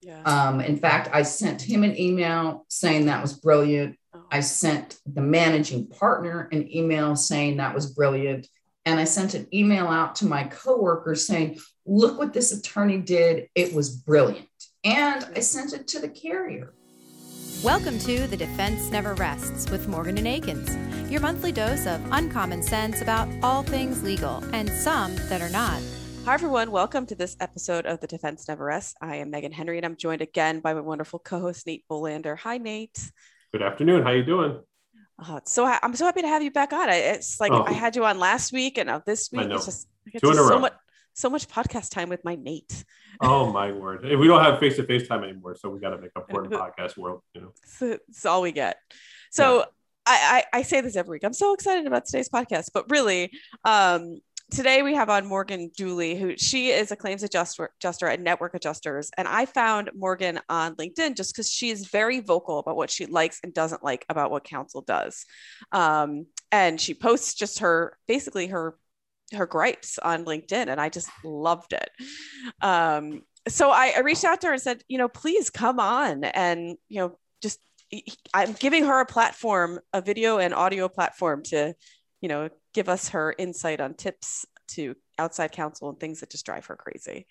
Yeah. Um, in fact, I sent him an email saying that was brilliant. Oh. I sent the managing partner an email saying that was brilliant. And I sent an email out to my coworkers saying, look what this attorney did. It was brilliant. And I sent it to the carrier. Welcome to The Defense Never Rests with Morgan and Akins, your monthly dose of uncommon sense about all things legal and some that are not. Hi, everyone. Welcome to this episode of The Defense Never Rests. I am Megan Henry, and I'm joined again by my wonderful co-host Nate Bolander. Hi, Nate. Good afternoon. How are you doing? Uh, so ha- I'm so happy to have you back on. I, it's like Oh. I had you on last week, and now this I week know. it's just I get Two in to a so much so much podcast time with my Nate. Oh my word! We don't have face to face time anymore, so we got to make up for it in podcast world. You know. It's, it's all we get. So I, I I say this every week. I'm so excited about today's podcast, but really, um, today we have on Morgan Dooley, who she is a claims adjuster, adjuster at Network Adjusters, and I found Morgan on LinkedIn just because she is very vocal about what she likes and doesn't like about what counsel does, um, and she posts just her basically her her gripes on LinkedIn, and I just loved it. Um, so I, I reached out to her and said, you know, please come on and you know just I'm giving her a platform, a video and audio platform to, you know, give us her insight on tips to outside counsel and things that just drive her crazy.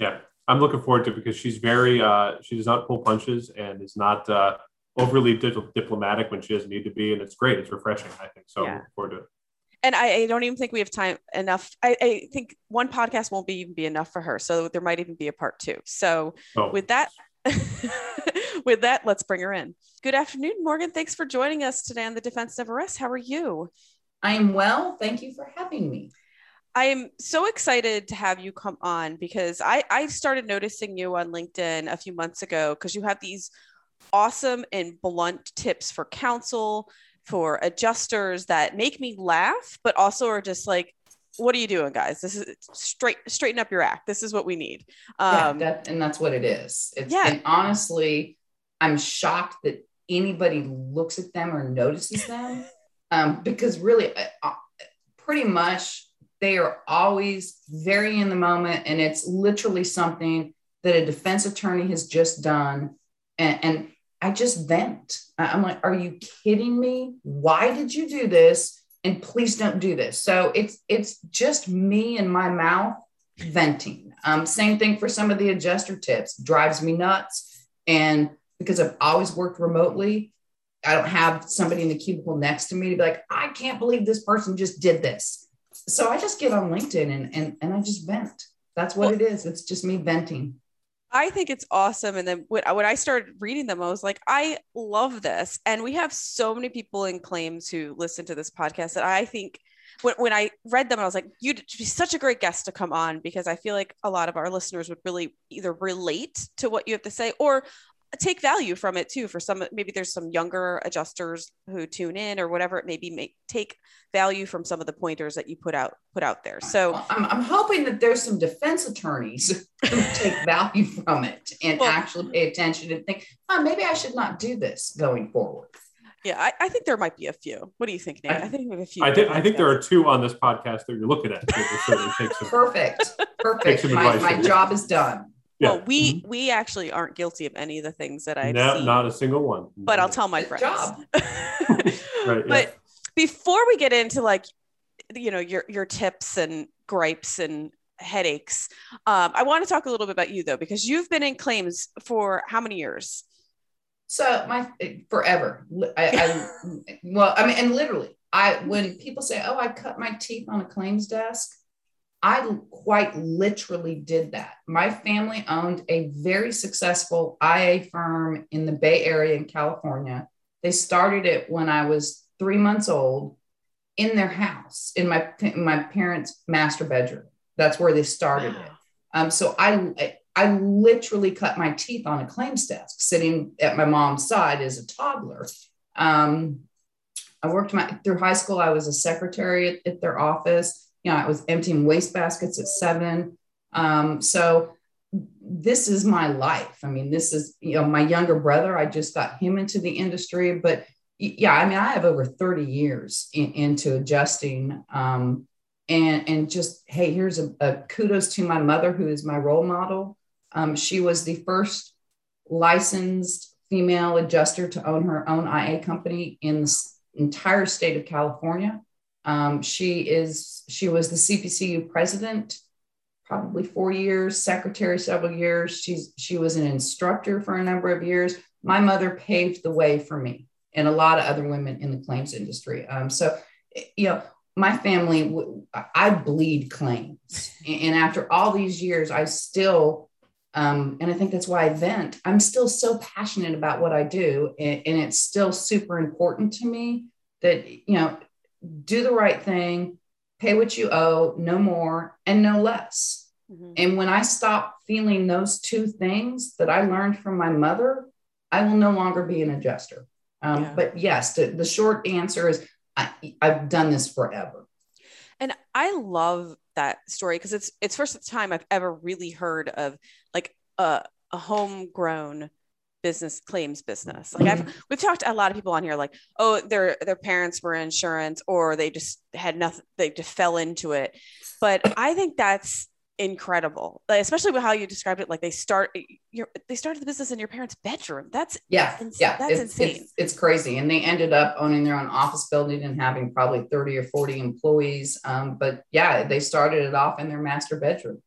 Yeah, I'm looking forward to it because she's very. Uh, she does not pull punches and is not uh, overly di- diplomatic when she doesn't need to be, and it's great. It's refreshing. I think so. I'm Yeah. looking forward to it. And I, I don't even think we have time enough. I, I think one podcast won't be even be enough for her. So there might even be a part two. So Oh, with that, with that, let's bring her in. Good afternoon, Morgan. Thanks for joining us today on the Defense Never Rests. How are you? I am well. Thank you for having me. I am so excited to have you come on because I, I started noticing you on LinkedIn a few months ago because you have these awesome and blunt tips for counsel, for adjusters that make me laugh, but also are just like, what are you doing, guys? This is straight straighten up your act. This is what we need. Yeah, Um, that, and that's what it is. It's, Yeah. And honestly, I'm shocked that anybody looks at them or notices them um, because really, uh, uh, pretty much, they are always very in the moment, and it's literally something that a defense attorney has just done. And, and I just vent. I'm like, are you kidding me? Why did you do this? And please don't do this. So it's it's just me and my mouth venting. Um, same thing for some of the adjuster tips. Drives me nuts. And because I've always worked remotely, I don't have somebody in the cubicle next to me to be like, I can't believe this person just did this. So I just get on LinkedIn and and, and I just vent. That's what it is. It's just me venting. I think it's awesome. And then when, when I started reading them, I was like, I love this. And we have so many people in claims who listen to this podcast that I think when, when I read them, I was like, you'd be such a great guest to come on because I feel like a lot of our listeners would really either relate to what you have to say or take value from it too. For some, maybe there's some younger adjusters who tune in or whatever it may be, make take value from some of the pointers that you put out put out there. So Well, I'm, I'm hoping that there's some defense attorneys who take value from it and Well- actually pay attention and think, oh, maybe I should not do this going forward. yeah, I, I think there might be a few. What do you think, Nate? I think we have a few. I think I think there are two on this podcast that you're looking at. that will certainly take some. Perfect. Perfect. some My, my job is done. Yeah. Well, we mm-hmm. we actually aren't guilty of any of the things that I've no, seen, not a single one. but I'll mm-hmm. tell my Good friends. job. Right, yeah. But before we get into like, you know, your your tips and gripes and headaches, um, I want to talk a little bit about you though, because you've been in claims for how many years? So my eh, forever. I, I well, I mean, and literally, I when people say, "Oh, I cut my teeth on a claims desk," I quite literally did that. My family owned a very successful IA firm in the Bay Area in California. They started it when I was three months old in their house, in my in my parents' master bedroom. That's where they started it. Um, so I, I literally cut my teeth on a claims desk sitting at my mom's side as a toddler. Um, I worked my through high school. I was a secretary at, at their office. You know, I was emptying waste baskets at seven. Um, so this is my life. I mean, this is you know my younger brother. I just got him into the industry, but yeah, I mean, I have over thirty years in, into adjusting. Um, and and just hey here's a, a kudos to my mother who is my role model Um, she was the first licensed female adjuster to own her own IA company in the entire state of California. Um, she is she was the CPCU president probably four years, secretary several years. She's she was an instructor for a number of years. My mother paved the way for me and a lot of other women in the claims industry. Um, so, you know, my family, I bleed claims, and after all these years, I still, um, and I think that's why I vent. I'm still so passionate about what I do, and, and it's still super important to me that you know, do the right thing, pay what you owe, no more and no less. Mm-hmm. And when I stop feeling those two things that I learned from my mother, I will no longer be an adjuster. Um, yeah. But yes, the, the short answer is I, I've done this forever. And I love that story because it's it's first time I've ever really heard of like a, a homegrown business claims business. Like I've mm-hmm. we've talked to a lot of people on here like, oh, their their parents were insurance or they just had nothing, they just fell into it. But I think that's incredible like, especially with how you described it like they start your they started the business in your parents bedroom that's yeah ins- yeah that's it's, insane it's, it's, crazy and they ended up owning their own office building and having probably 30 or 40 employees um, but yeah they started it off in their master bedroom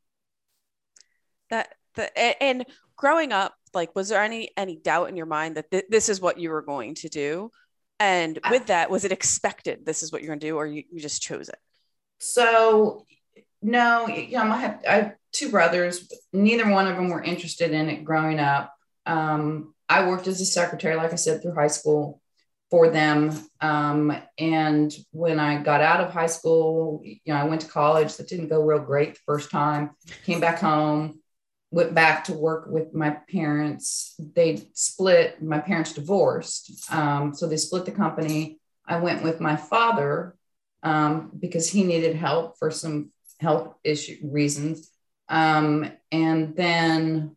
that the and growing up like was there any any doubt in your mind that th- this is what you were going to do and with that was it expected this is what you're going to do or you, you just chose it so no, you know, I have, I have two brothers. Neither one of them were interested in it growing up. Um, I worked as a secretary, like I said, through high school for them. Um, and when I got out of high school, you know, I went to college. That didn't go real great the first time. Came back home, went back to work with my parents. They split. My parents divorced, um, so they split the company. I went with my father um, because he needed help for some health issue reasons. Um, and then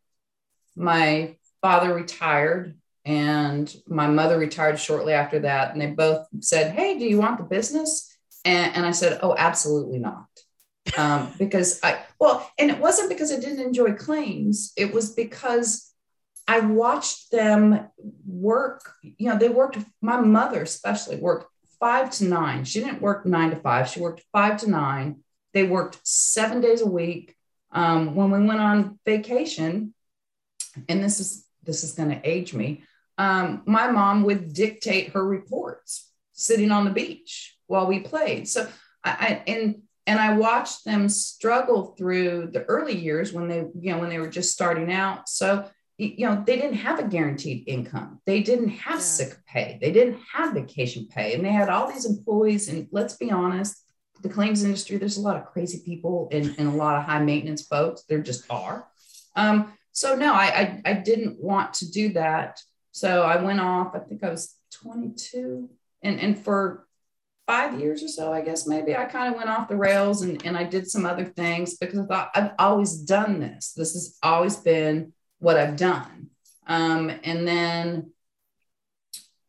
my father retired and my mother retired shortly after that. And they both said, Hey, do you want the business? And, and I said, Oh, absolutely not. Um, because I, well, and it wasn't because I didn't enjoy claims, it was because I watched them work. You know, they worked, my mother especially worked five to nine. She didn't work nine to five, she worked five to nine they worked seven days a week. Um, when we went on vacation, and this is this is going to age me. Um, my mom would dictate her reports sitting on the beach while we played. So I, I and and I watched them struggle through the early years when they you know when they were just starting out. So you know they didn't have a guaranteed income they didn't have yeah. sick pay they didn't have vacation pay and they had all these employees and let's be honest the claims industry, there's a lot of crazy people and, and a lot of high maintenance folks. There just are. Um, so no, I, I, I didn't want to do that. So I went off. I think I was 22, and and for five years or so, I guess maybe I kind of went off the rails and and I did some other things because I thought I've always done this. This has always been what I've done. Um, and then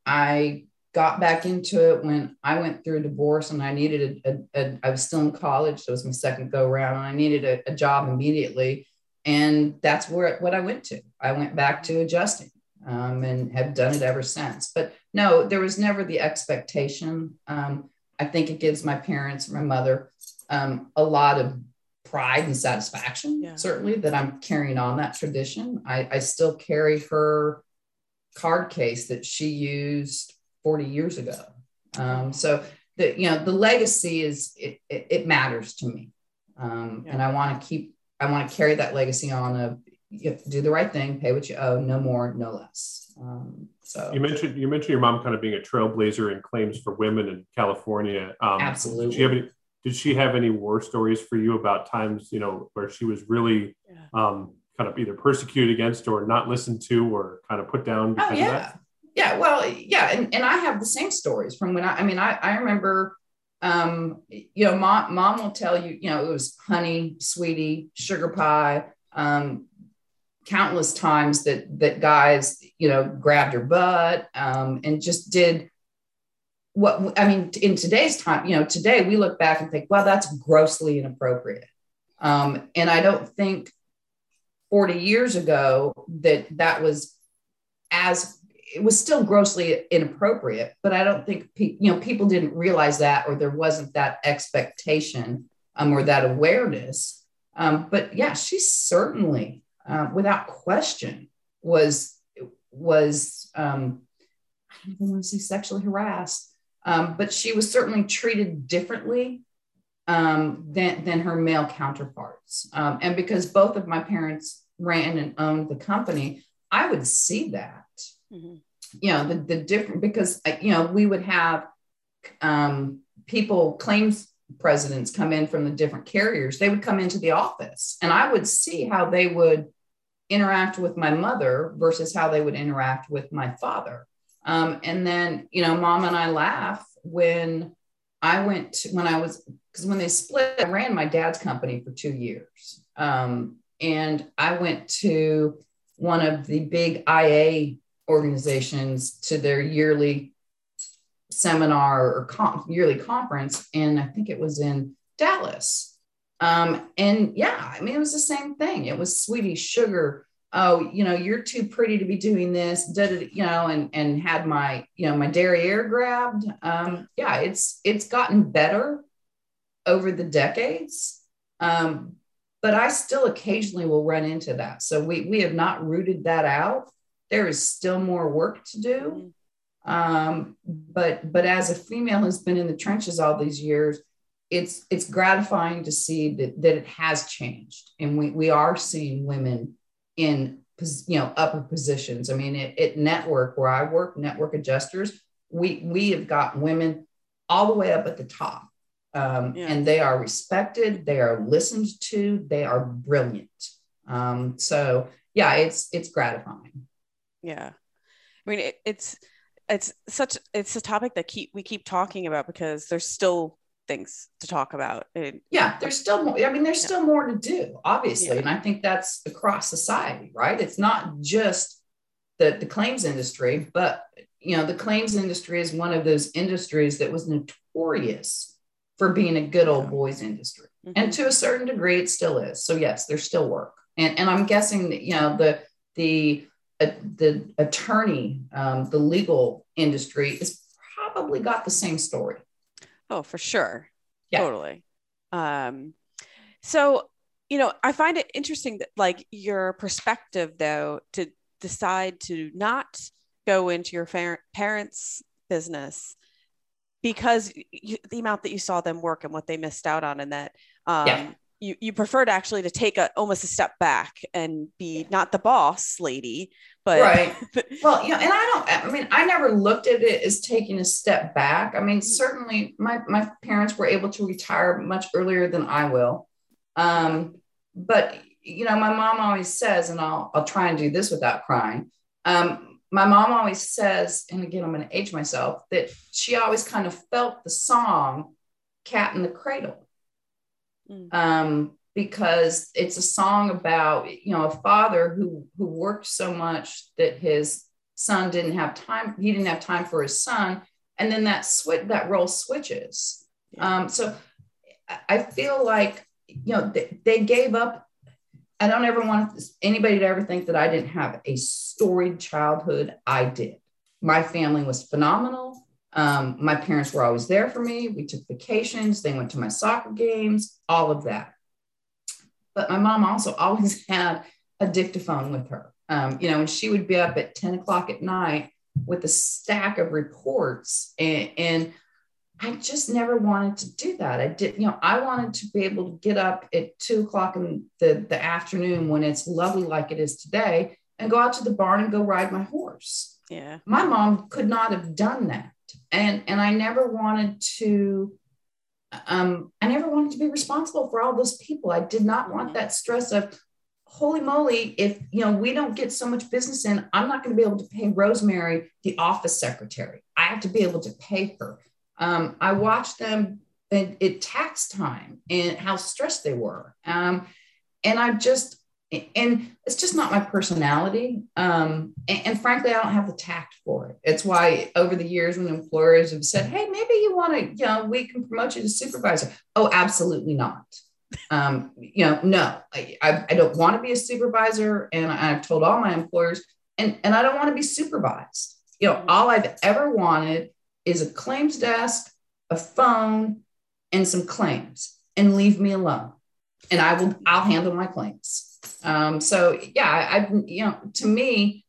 I got back into it when I went through a divorce and I needed a, a, a I was still in college, so it was my second go around, and I needed a, a job immediately. And that's where what I went to. I went back to adjusting um, and have done it ever since. But no, there was never the expectation. Um, I think it gives my parents, my mother, um, a lot of pride and satisfaction, yeah. certainly, that I'm carrying on that tradition. I, I still carry her card case that she used 40 years ago. Um, so the you know the legacy is it, it, it matters to me, um, yeah. and I want to keep I want to carry that legacy on of you have to do the right thing, pay what you owe, no more, no less. Um, so you mentioned you mentioned your mom kind of being a trailblazer in claims for women in California. Um, Absolutely. Did she have any? Did she have any war stories for you about times you know where she was really yeah. um, kind of either persecuted against or not listened to or kind of put down? oh yeah, yeah well yeah and, and i have the same stories from when i i mean i, I remember um, you know mom, mom will tell you you know it was honey sweetie sugar pie um, countless times that that guys you know grabbed her butt um, and just did what i mean in today's time you know today we look back and think well that's grossly inappropriate. Um, and i don't think 40 years ago that that was as it was still grossly inappropriate but i don't think pe- you know people didn't realize that or there wasn't that expectation um, or that awareness. Um, but yeah she certainly uh, without question was was um, i don't even want to say sexually harassed um, but she was certainly treated differently um, than, than her male counterparts. Um, and because both of my parents ran and owned the company, I would see that. Mm-hmm. You know, the, the different, because, uh, you know, we would have um, people, claims presidents come in from the different carriers. They would come into the office and I would see how they would interact with my mother versus how they would interact with my father. Um, and then, you know, mom and I laugh when I went to, when I was because when they split, I ran my dad's company for two years. Um, and I went to one of the big IA organizations to their yearly seminar or yearly conference. And I think it was in Dallas. Um, and yeah, I mean, it was the same thing. It was sweetie sugar. Oh, you know, you're too pretty to be doing this, you know, and and had my, you know, my derriere grabbed. Um, yeah, it's it's gotten better over the decades. Um, but I still occasionally will run into that. So we, we have not rooted that out. There is still more work to do. Um, but but as a female who's been in the trenches all these years, it's it's gratifying to see that, that it has changed. And we, we are seeing women in you know upper positions. I mean, at, at network where I work, network adjusters, we we have got women all the way up at the top um, yeah. and they are respected they are listened to they are brilliant um, so yeah it's it's gratifying yeah i mean it, it's it's such it's a topic that keep we keep talking about because there's still things to talk about it, yeah there's still more i mean there's yeah. still more to do obviously yeah. and i think that's across society right it's not just the, the claims industry but you know the claims industry is one of those industries that was notorious for being a good old boys industry. Mm-hmm. And to a certain degree, it still is. So yes, there's still work. And, and I'm guessing that, you know, the, the, uh, the attorney, um, the legal industry is probably got the same story. Oh, for sure. Yeah. Totally. Um, so, you know, I find it interesting that like your perspective though, to decide to not go into your fa- parents' business because you, the amount that you saw them work and what they missed out on and that um, yeah. you, you preferred actually to take a almost a step back and be not the boss lady but right well you know and i don't i mean i never looked at it as taking a step back i mean certainly my my parents were able to retire much earlier than i will um, but you know my mom always says and i'll i'll try and do this without crying um, my mom always says, and again, I'm going to age myself, that she always kind of felt the song Cat in the Cradle. Mm. Um, because it's a song about, you know, a father who who worked so much that his son didn't have time, he didn't have time for his son. And then that switch that role switches. Um, so I feel like, you know, they, they gave up I don't ever want anybody to ever think that I didn't have a storied childhood. I did. My family was phenomenal. Um, my parents were always there for me. We took vacations. They went to my soccer games, all of that. But my mom also always had a dictaphone with her. Um, you know, and she would be up at 10 o'clock at night with a stack of reports and, and I just never wanted to do that. I did, you know, I wanted to be able to get up at two o'clock in the, the afternoon when it's lovely like it is today and go out to the barn and go ride my horse. Yeah. My mom could not have done that. And and I never wanted to um I never wanted to be responsible for all those people. I did not want that stress of holy moly, if you know we don't get so much business in, I'm not going to be able to pay Rosemary, the office secretary. I have to be able to pay her. Um, I watched them at, at, tax time and how stressed they were. Um, and I just, and it's just not my personality. Um, and, and, frankly, I don't have the tact for it. It's why over the years, when employers have said, "Hey, maybe you want to, you know, we can promote you to supervisor," oh, absolutely not. Um, you know, no, I, I, I don't want to be a supervisor. And I've told all my employers, and, and I don't want to be supervised. You know, all I've ever wanted is a claims desk, a phone, and some claims, and leave me alone. And I will, I'll handle my claims. Um, so yeah, I, you know, to me,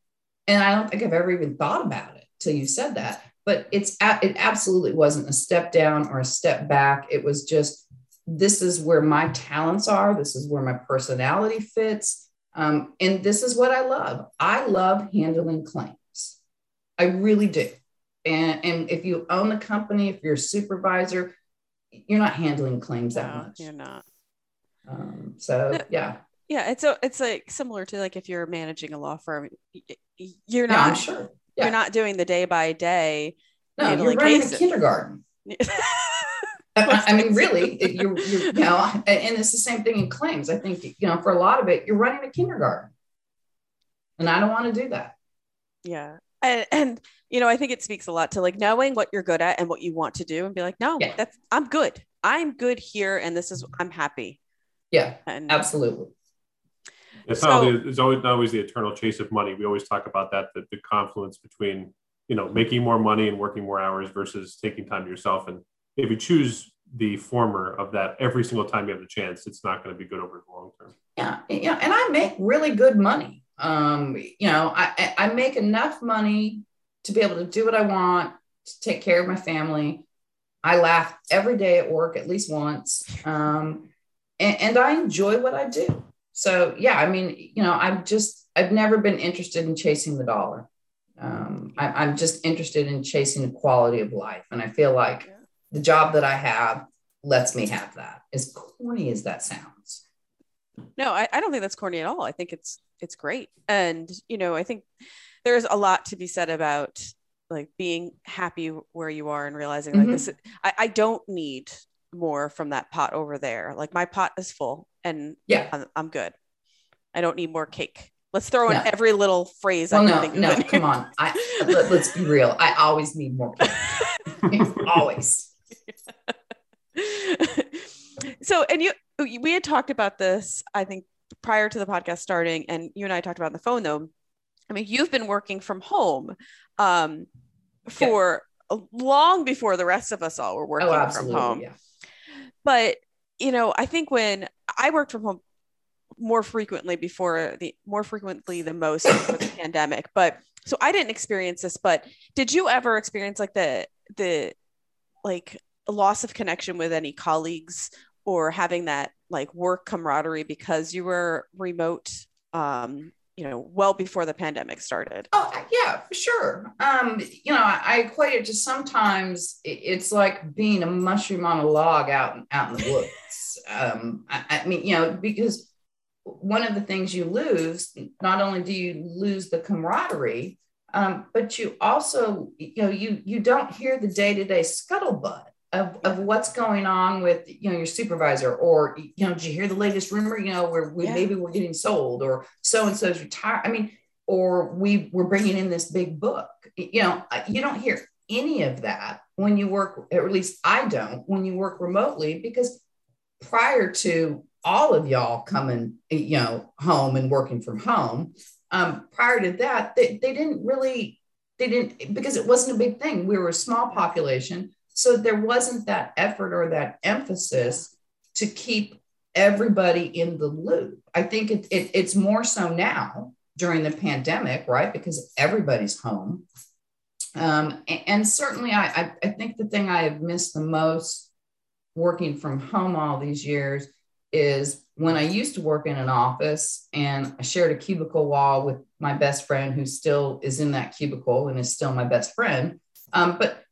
and I don't think I've ever even thought about it till you said that, but it's, it absolutely wasn't a step down or a step back. It was just, this is where my talents are. This is where my personality fits. Um, and this is what I love. I love handling claims. I really do. And, and if you own the company, if you're a supervisor, you're not handling claims no, that much. You're not. Um, so yeah. Yeah, it's so it's like similar to like if you're managing a law firm, you're Yeah, not sure. Yeah. you're not doing the day by day. no, you're running cases. a kindergarten. I, mean, really, you're, you know, and, and it's the same thing in claims. I think, you know, for a lot of it, you're running a kindergarten. And I don't want to do that. yeah, and, and you know I think it speaks a lot to like knowing what you're good at and what you want to do, and be like, no, Yeah. that's I'm good. I'm good here, and this is I'm happy. Yeah, And absolutely. It's So- not always, it's always not always the eternal chase of money. We always talk about that, the, the confluence between, you know, making more money and working more hours versus taking time to yourself. And if you choose the former of that every single time you have the chance, it's not going to be good over the long term. Yeah, yeah, and I make really good money. Um, you know, I I I make enough money to be able to do what I want, to take care of my family. I laugh every day at work at least once, um, and, and I enjoy what I do. So yeah, I mean, you know, I'm just I've never been interested in chasing the dollar. Um, I, I'm just interested in chasing the quality of life, and I feel like Yeah. the job that I have lets me have that. As corny as that sounds. No, I, I don't think that's corny at all. I think it's it's great. And you know, I think there's a lot to be said about like being happy where you are and realizing like Mhm. this I, I don't need more from that pot over there. Like my pot is full and Yeah. I'm, I'm good. I don't need more cake. Let's throw in No. every little phrase Well, I no, think no, come on. I let, us be real. I always need more. here. always. so and you we had talked about this i think prior to the podcast starting and you and i talked about on the phone though i mean you've been working from home um for long before the rest of us all were working Oh, from home Yeah. but you know i think when i worked from home more frequently before the more frequently than most before the pandemic but so i didn't experience this but did you ever experience like the the like loss of connection with any colleagues or having that like work camaraderie because you were remote um you know well before the pandemic started Oh, yeah, for sure. Um, you know, I, equate it to sometimes it's like being a mushroom on a log out out in the woods. Um, I, I mean, you know, because one of the things you lose, not only do you lose the camaraderie, um, but you also, you know, you you don't hear the day to day scuttlebutt of, of what's going on with you know your supervisor, or you know, did you hear the latest rumor? You know, where we Yeah. maybe we're getting sold, or so and so's retired. I mean, or we we're bringing in this big book. You know, you don't hear any of that when you work, or at least I don't, when you work remotely, because prior to all of y'all coming, you know, home and working from home, um, prior to that, they, they didn't really, they didn't, because it wasn't a big thing. We were a small population. So there wasn't that effort or that emphasis to keep everybody in the loop. I think it, it, it's more so now during the pandemic, right? Because everybody's home. Um, a- and, certainly, I, I, I think the thing I have missed the most working from home all these years is when I used to work in an office and I shared a cubicle wall with my best friend who still is in that cubicle and is still my best friend. Um, but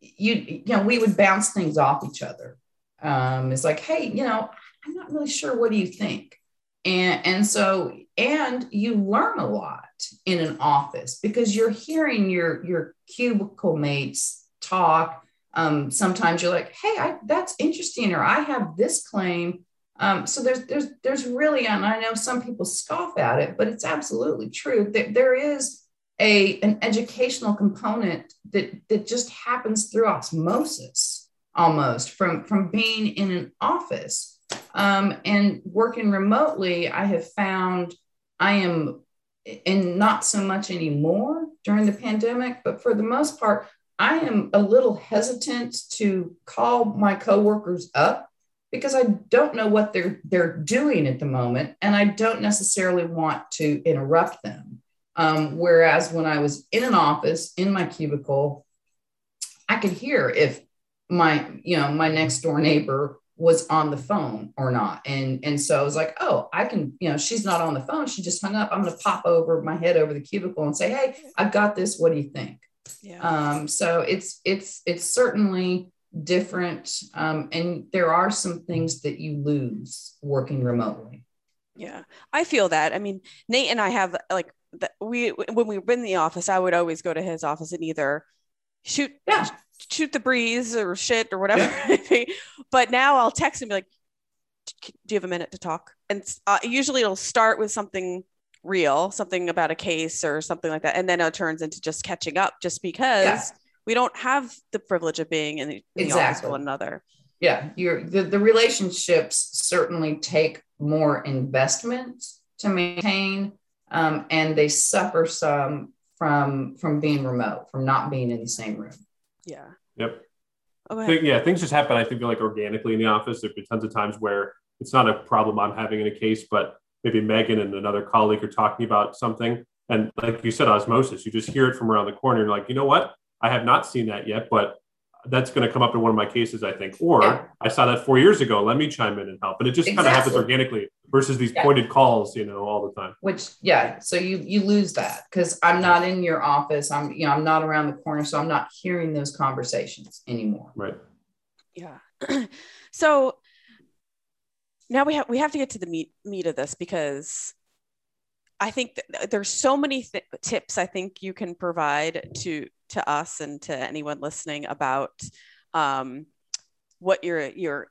you, you know, we would bounce things off each other. Um, it's like, hey, you know, I'm not really sure. What do you think? And, and so, and you learn a lot in an office because you're hearing your, your cubicle mates talk. Um, sometimes you're like, hey, I, that's interesting, or I have this claim. Um, so there's there's there's really, and I know some people scoff at it, but it's absolutely true that there is a an educational component that that just happens through osmosis almost from from being in an office Um, and working remotely, I have found I am, and not so much anymore during the pandemic, but for the most part, I am a little hesitant to call my coworkers up because I don't know what they're they're doing at the moment, and I don't necessarily want to interrupt them. Um, whereas when I was in an office in my cubicle, I could hear if my you know my next door neighbor was on the phone or not, and and so I was like, oh, I can you know she's not on the phone, she just hung up. I'm going to pop over my head over the cubicle and say, hey, I've got this. What do you think? Yeah. Um, so it's it's it's certainly different um, and there are some things that you lose working remotely yeah i feel that i mean nate and i have like we when we were in the office i would always go to his office and either shoot yeah. shoot the breeze or shit or whatever yeah. but now i'll text him be like do you have a minute to talk and uh, usually it'll start with something real something about a case or something like that and then it turns into just catching up just because yeah we don't have the privilege of being in the, in exactly. the office with one another. Yeah, you're the, the relationships certainly take more investment to maintain, um, and they suffer some from from being remote, from not being in the same room. Yeah. Yep. Okay. yeah, things just happen. I think like organically in the office. There've been tons of times where it's not a problem I'm having in a case, but maybe Megan and another colleague are talking about something, and like you said, osmosis. You just hear it from around the corner. You're like, you know what? I have not seen that yet, but that's going to come up in one of my cases, I think. Or yeah. I saw that four years ago. Let me chime in and help. And it just exactly. kind of happens organically versus these yeah. pointed calls, you know, all the time. Which, yeah. So you you lose that because I'm not in your office. I'm you know I'm not around the corner, so I'm not hearing those conversations anymore. Right. Yeah. so now we have we have to get to the meat meat of this because I think there's so many th- tips I think you can provide to to us and to anyone listening about um, what you're you're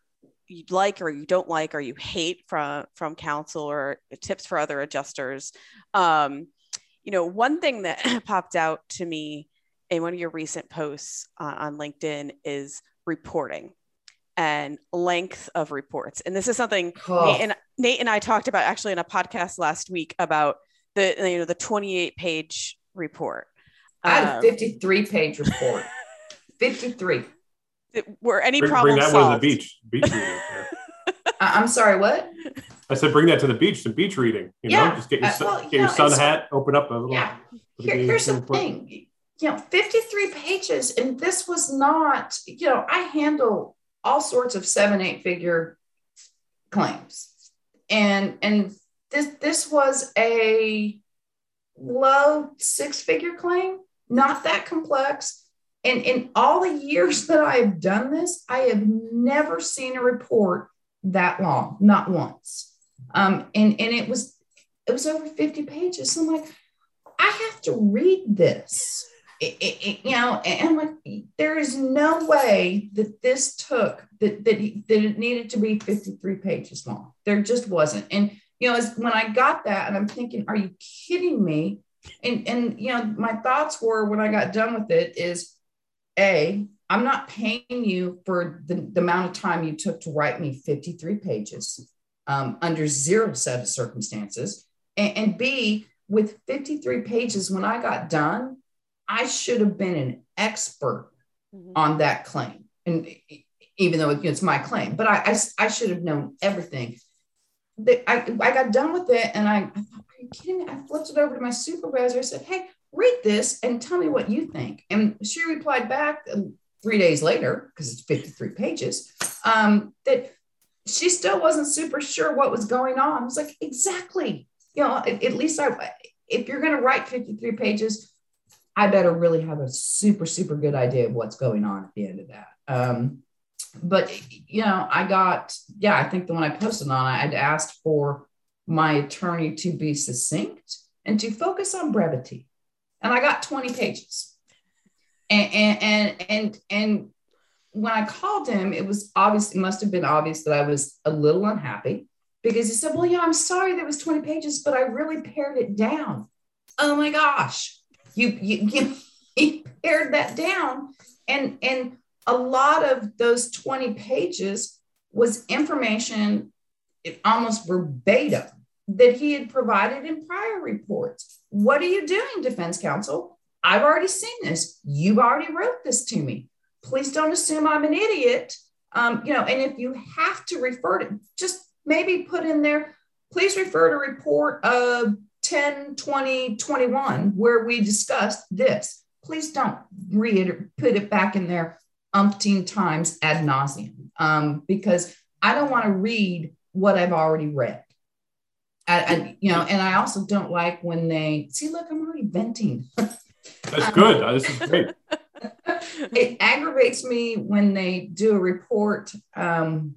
you like or you don't like or you hate from from counsel or tips for other adjusters. Um, you know, one thing that popped out to me in one of your recent posts uh, on LinkedIn is reporting and length of reports. And this is something oh. Nate, and, Nate and I talked about actually in a podcast last week about the you know the 28 page report. I had a um, 53 page report. 53. Were any bring, problems bring that solved? one to the beach. Beach reading. Yeah. I'm sorry, what? I said bring that to the beach, some beach reading. You yeah. know, just get your, uh, well, get you your sun hat, open up a little. Yeah. Here, here's the report. thing. You know, 53 pages, and this was not, you know, I handle all sorts of seven, eight figure claims. And and this this was a low six figure claim, not that complex. And in all the years that I have done this, I have never seen a report that long, not once. Um, and and it was it was over 50 pages. So I'm like, I have to read this. It, it, you know, and like, there is no way that this took that that, that it needed to be 53 pages long. There just wasn't. And you know, as when I got that, and I'm thinking, are you kidding me? And and you know, my thoughts were when I got done with it is, a, I'm not paying you for the, the amount of time you took to write me 53 pages um, under zero set of circumstances, and, and B, with 53 pages, when I got done, I should have been an expert mm-hmm. on that claim, and even though it's my claim, but I, I, I should have known everything I, I got done with it and I, I thought, are you kidding me? I flipped it over to my supervisor. I said, hey, read this and tell me what you think. And she replied back um, three days later, because it's 53 pages, um, that she still wasn't super sure what was going on. I was like, exactly. You know, at, at least I, if you're going to write 53 pages, I better really have a super, super good idea of what's going on at the end of that. Um, but you know, I got yeah, I think the one I posted on, I'd asked for my attorney to be succinct and to focus on brevity, and I got 20 pages. And and and and, and when I called him, it was obvious, it must have been obvious that I was a little unhappy because he said, Well, yeah, I'm sorry there was 20 pages, but I really pared it down. Oh my gosh, you you, you, pared that down. And and a lot of those 20 pages was information almost verbatim that he had provided in prior reports. What are you doing, defense counsel? I've already seen this. you've already wrote this to me. Please don't assume I'm an idiot. Um, you know, and if you have to refer to, just maybe put in there, please refer to report of 10, 20, 21, where we discussed this. Please don't it, put it back in there umpteen times ad nauseum, um, because I don't want to read what I've already read. I, I, you know, and I also don't like when they see, look, I'm already venting. That's good. Um, this is great. it aggravates me when they do a report um,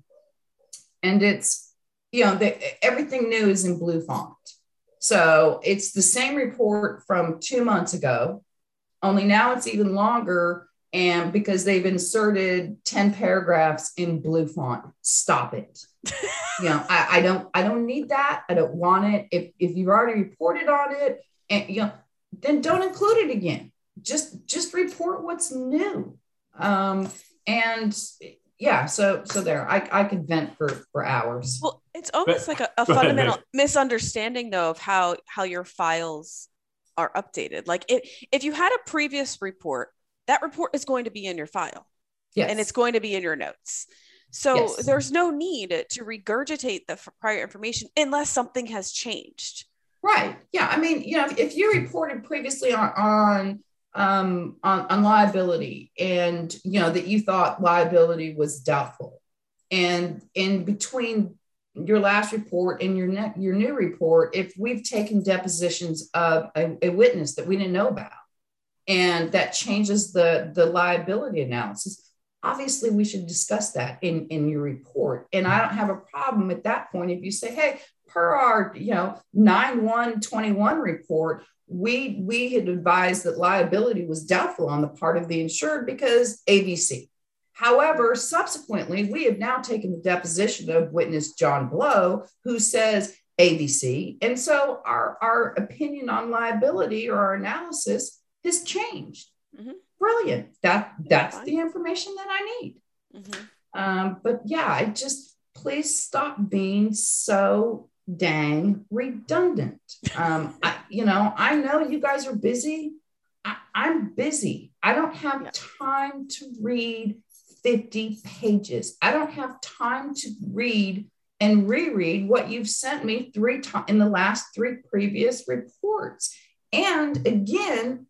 and it's, you know, the, everything new is in blue font. So it's the same report from two months ago, only now it's even longer. And because they've inserted 10 paragraphs in blue font, stop it. you know, I, I don't, I don't need that. I don't want it. If, if you've already reported on it and, you know, then don't include it again. Just, just report what's new. Um, and yeah, so, so there, I, I could vent for, for hours. Well, it's almost like a, a fundamental ahead, misunderstanding though of how, how your files are updated. Like if, if you had a previous report, that report is going to be in your file. Yes. And it's going to be in your notes. So yes. there's no need to regurgitate the prior information unless something has changed. Right. Yeah. I mean, you know, if you reported previously on, on um, on, on liability and you know that you thought liability was doubtful and in between your last report and your ne- your new report if we've taken depositions of a, a, witness that we didn't know about and that changes the the liability analysis obviously we should discuss that in in your report. And i don't have a problem at that point if you say hey per our you know 9121 report we we had advised that liability was doubtful on the part of the insured because abc however subsequently we have now taken the deposition of witness john blow who says abc and so our our opinion on liability or our analysis has changed mm-hmm brilliant. That that's the information that I need. Mm-hmm. Um, but yeah, I just please stop being so dang redundant. Um, I, you know, I know you guys are busy. I, am busy. I don't have yeah. time to read 50 pages. I don't have time to read and reread what you've sent me three times in the last three previous reports. And again,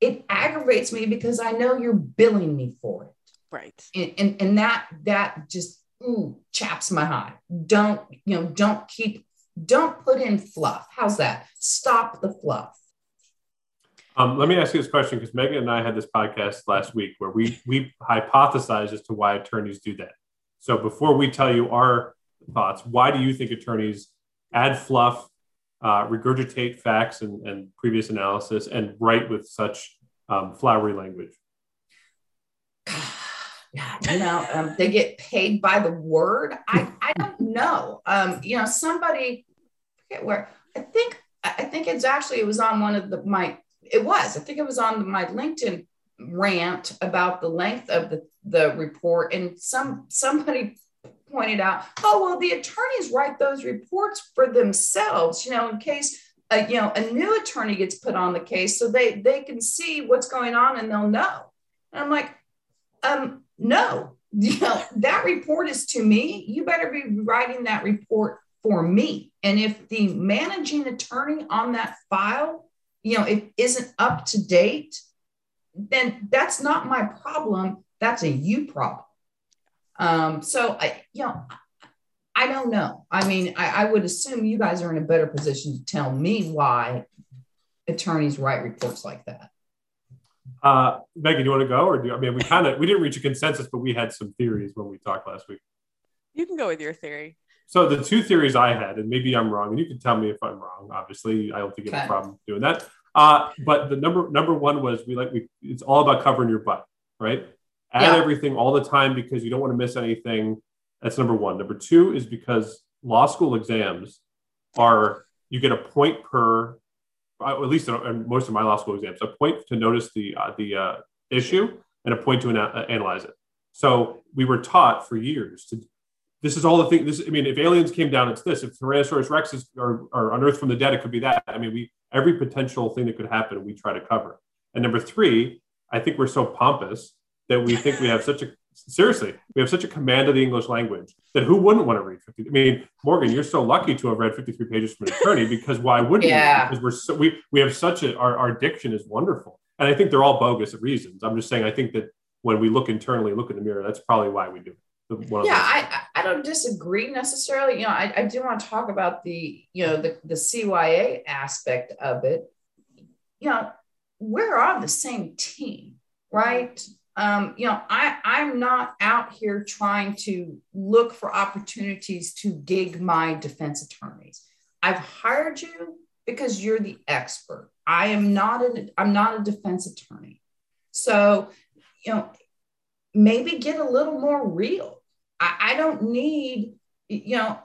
it aggravates me because I know you're billing me for it. Right. And, and, and that, that just ooh, chaps my hide. Don't, you know, don't keep, don't put in fluff. How's that? Stop the fluff. Um, let me ask you this question because Megan and I had this podcast last week where we we hypothesized as to why attorneys do that. So before we tell you our thoughts, why do you think attorneys add fluff uh, regurgitate facts and, and, previous analysis and write with such um, flowery language? Yeah, you know, um, they get paid by the word. I, I don't know. Um, you know, somebody forget where I think I think it's actually it was on one of the my it was I think it was on my LinkedIn rant about the length of the the report and some somebody pointed out, oh, well, the attorneys write those reports for themselves, you know, in case a, you know, a new attorney gets put on the case so they, they can see what's going on and they'll know. And I'm like, um, no, you know, that report is to me. You better be writing that report for me. And if the managing attorney on that file, you know, it isn't up to date, then that's not my problem. That's a you problem. Um, so I, you know, I don't know. I mean, I, I would assume you guys are in a better position to tell me why attorneys write reports like that. Uh, Megan, do you want to go, or do I mean we kind of we didn't reach a consensus, but we had some theories when we talked last week. You can go with your theory. So the two theories I had, and maybe I'm wrong, and you can tell me if I'm wrong. Obviously, I don't think you have a problem doing that. Uh, but the number number one was we like we it's all about covering your butt, right? add yeah. everything all the time because you don't want to miss anything. That's number one. Number two is because law school exams are you get a point per, uh, at least in most of my law school exams, a point to notice the uh, the uh, issue and a point to uh, analyze it. So we were taught for years to this is all the thing. This, I mean, if aliens came down, it's this. If Tyrannosaurus Rex is are, are unearthed from the dead, it could be that. I mean, we every potential thing that could happen, we try to cover. And number three, I think we're so pompous that we think we have such a seriously, we have such a command of the English language that who wouldn't want to read 50? I mean, Morgan, you're so lucky to have read 53 pages from an attorney because why wouldn't Yeah. you? Because we're so, we, we have such a, our, our diction is wonderful. And I think they're all bogus reasons. I'm just saying, I think that when we look internally, look in the mirror, that's probably why we do it. One yeah I I don't disagree necessarily. You know I, I do want to talk about the you know the, the cya aspect of it. You know we're on the same team right? Um, you know i i'm not out here trying to look for opportunities to gig my defense attorneys. I've hired you because you're the expert. I am not an i'm not a defense attorney. So you know maybe get a little more real I, I don't need, you know,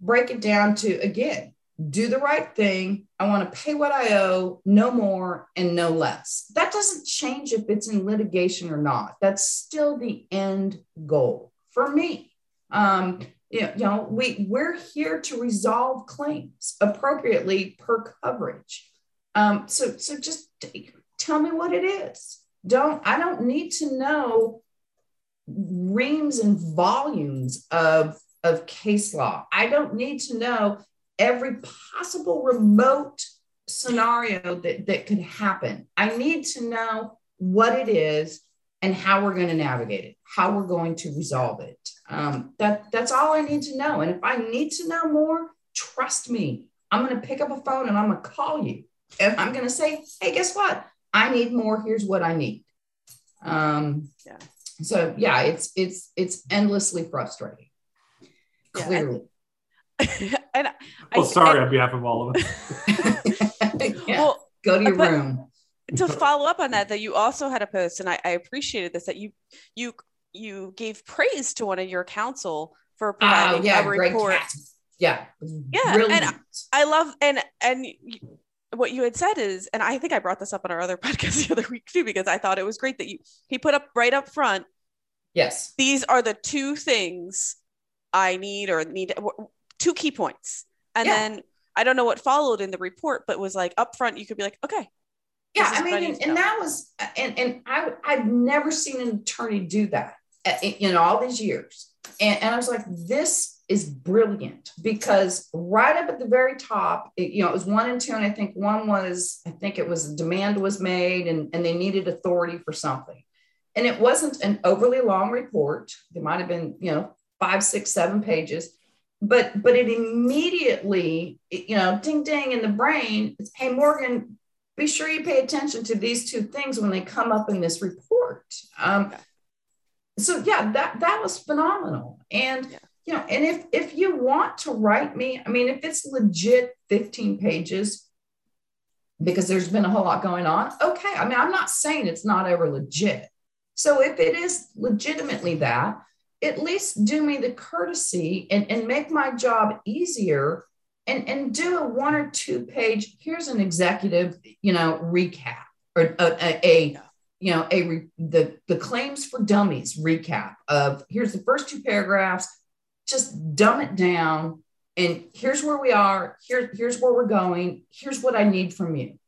break it down to again, do the right thing. I want to pay what I owe, no more and no less. That doesn't change if it's in litigation or not. That's still the end goal for me. Um, you know, we we're here to resolve claims appropriately per coverage. Um, so so just t- tell me what it is. Don't I don't need to know reams and volumes of, of case law. I don't need to know every possible remote scenario that, that could happen. I need to know what it is and how we're going to navigate it, how we're going to resolve it. Um, that, that's all I need to know. And if I need to know more, trust me, I'm going to pick up a phone and I'm going to call you. And I'm going to say, hey, guess what? I need more. Here's what I need. Um, Yeah. So yeah, it's it's it's endlessly frustrating. Yeah, Clearly. and I, well, sorry on behalf of all of us. yeah. Well, Go to your but- room. to follow up on that, that you also had a post, and I, I appreciated this that you you you gave praise to one of your counsel for Oh providing yeah, a Greg report. Cat. Yeah. Yeah, and I love and and you- what you had said is, and I think I brought this up on our other podcast the other week too, because I thought it was great that you he put up right up front. yes. These are the two things I need or need two key points, and Yeah. then I don't know what followed in the report, but was like up front. You could be like, okay, Yeah, I mean, and, and that was, and and I I've never seen an attorney do that uh, in, in all these years, and, and I was like, this is brilliant because right up at the very top, it, you know, it was one and two, and I think one was, I think it was a demand was made, and and they needed authority for something, and it wasn't an overly long report. It might have been, you know, five, six, seven pages. But but it immediately, you know, ding ding in the brain. It's, hey Morgan, be sure you pay attention to these two things when they come up in this report. Um, so yeah, that that was phenomenal. And Yeah. You know, and if if you want to write me, I mean, if it's legit 15 pages, because there's been a whole lot going on, okay. I mean, I'm not saying it's not ever legit. So if it is legitimately that, at least do me the courtesy and, and make my job easier and, and do a one or two page, here's an executive, you know, recap or a, a, a you know, a the, the claims for dummies recap of here's the first two paragraphs, just dumb it down. And here's where we are. Here, here's where we're going. Here's what I need from you.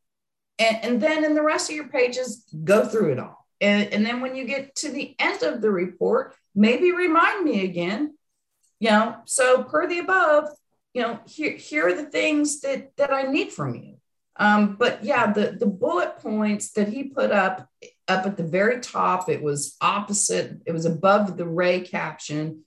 And, and then in the rest of your pages, go through it all. And, and then when you get to the end of the report, maybe remind me again, you know, so per the above, you know, here, here are the things that, that I need from you. Um, but yeah, the, the bullet points that he put up, up at the very top, it was opposite, it was above the Ray caption.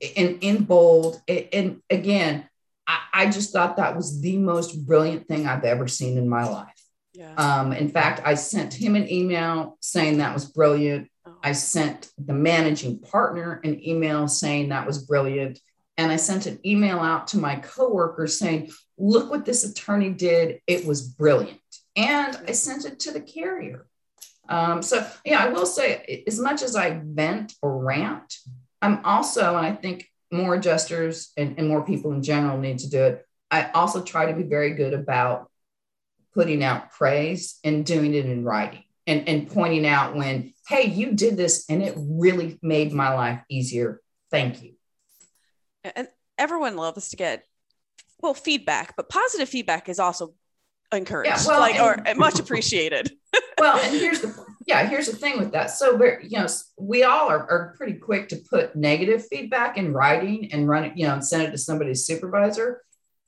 In, in bold. And again, I, I just thought that was the most brilliant thing I've ever seen in my life. yeah. Um, in fact, I sent him an email saying that was brilliant. Oh. I sent the managing partner an email saying that was brilliant. And I sent an email out to my coworkers saying, look what this attorney did. It was brilliant. And I sent it to the carrier. Um, so, yeah, I will say, as much as I vent or rant, I'm also, and I think more adjusters and, and more people in general need to do it. I also try to be very good about putting out praise and doing it in writing and, and pointing out when, hey, you did this and it really made my life easier. Thank you. and everyone loves to get well feedback, but positive feedback is also encouraged, Yeah, well, like or much appreciated. well, and here's the yeah, here's the thing with that. So we're you know we all are, are pretty quick to put negative feedback in writing and run it, you know, and send it to somebody's supervisor.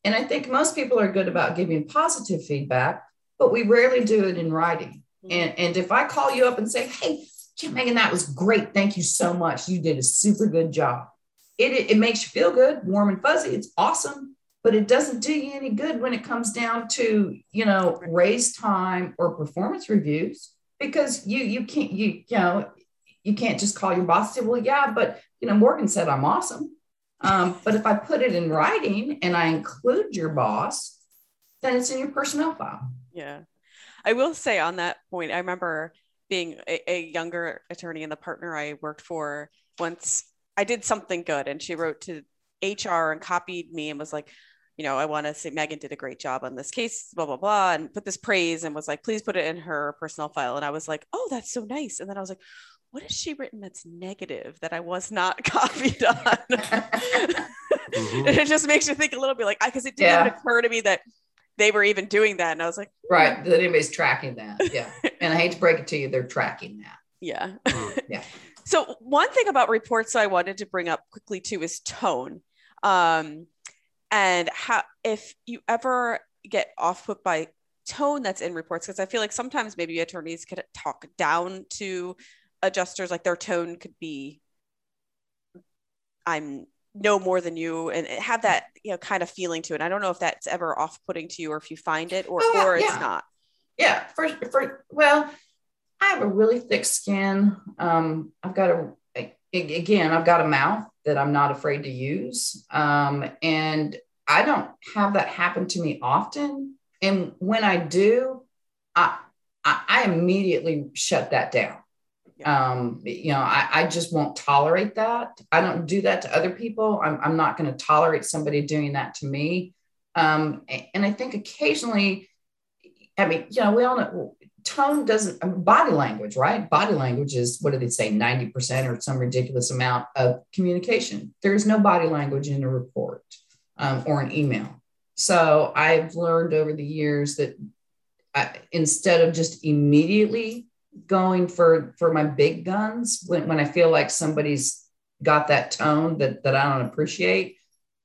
And I think most people are good about giving positive feedback, but we rarely do it in writing. Hmm. And and if I call you up and say, hey, Kim Megan, that was great. Thank you so much. You did a super good job. It, it, it makes you feel good, warm and fuzzy. It's awesome but it doesn't do you any good when it comes down to you know raise time or performance reviews because you you can't you you know you can't just call your boss and say well yeah but you know morgan said i'm awesome um, but if i put it in writing and i include your boss then it's in your personnel file Yeah. I will say on that point, I remember being a, a younger attorney and the partner I worked for once I did something good and she wrote to HR and copied me and was like, you know, I want to say Megan did a great job on this case, blah, blah, blah, and put this praise and was like, please put it in her personal file. And I was like, oh, that's so nice. And then I was like, what has she written that's negative that I was not copied on? Mhm. and it just makes you think a little bit like, because it didn't Yeah. occur to me that they were even doing that. And I was like, right that anybody's tracking that yeah and i hate to break it to you they're tracking that yeah. Mm. Yeah. So one thing about reports I wanted to bring up quickly too is tone. Um, and how if you ever get off put by tone that's in reports, because I feel like sometimes maybe attorneys could talk down to adjusters, like their tone could be I'm no more than you and have that you know kind of feeling to it. I don't know if that's ever off-putting to you or if you find it or Oh, yeah, or it's yeah. not. Yeah, for for well, I have a really thick skin. Um, I've got a a- again, I've got a mouth that I'm not afraid to use, um, and I don't have that happen to me often. And when I do, I I, I immediately shut that down. Um, you know, I, I just won't tolerate that. I don't do that to other people. I'm, I'm not going to tolerate somebody doing that to me. Um, and I think occasionally, I mean, you know, we all know tone doesn't, body language, right? Body language is, what do they say, 90% or some ridiculous amount of communication. There is no body language in a report um, or an email. So I've learned over the years that I, instead of just immediately going for for my big guns when, when I feel like somebody's got that tone that that I don't appreciate,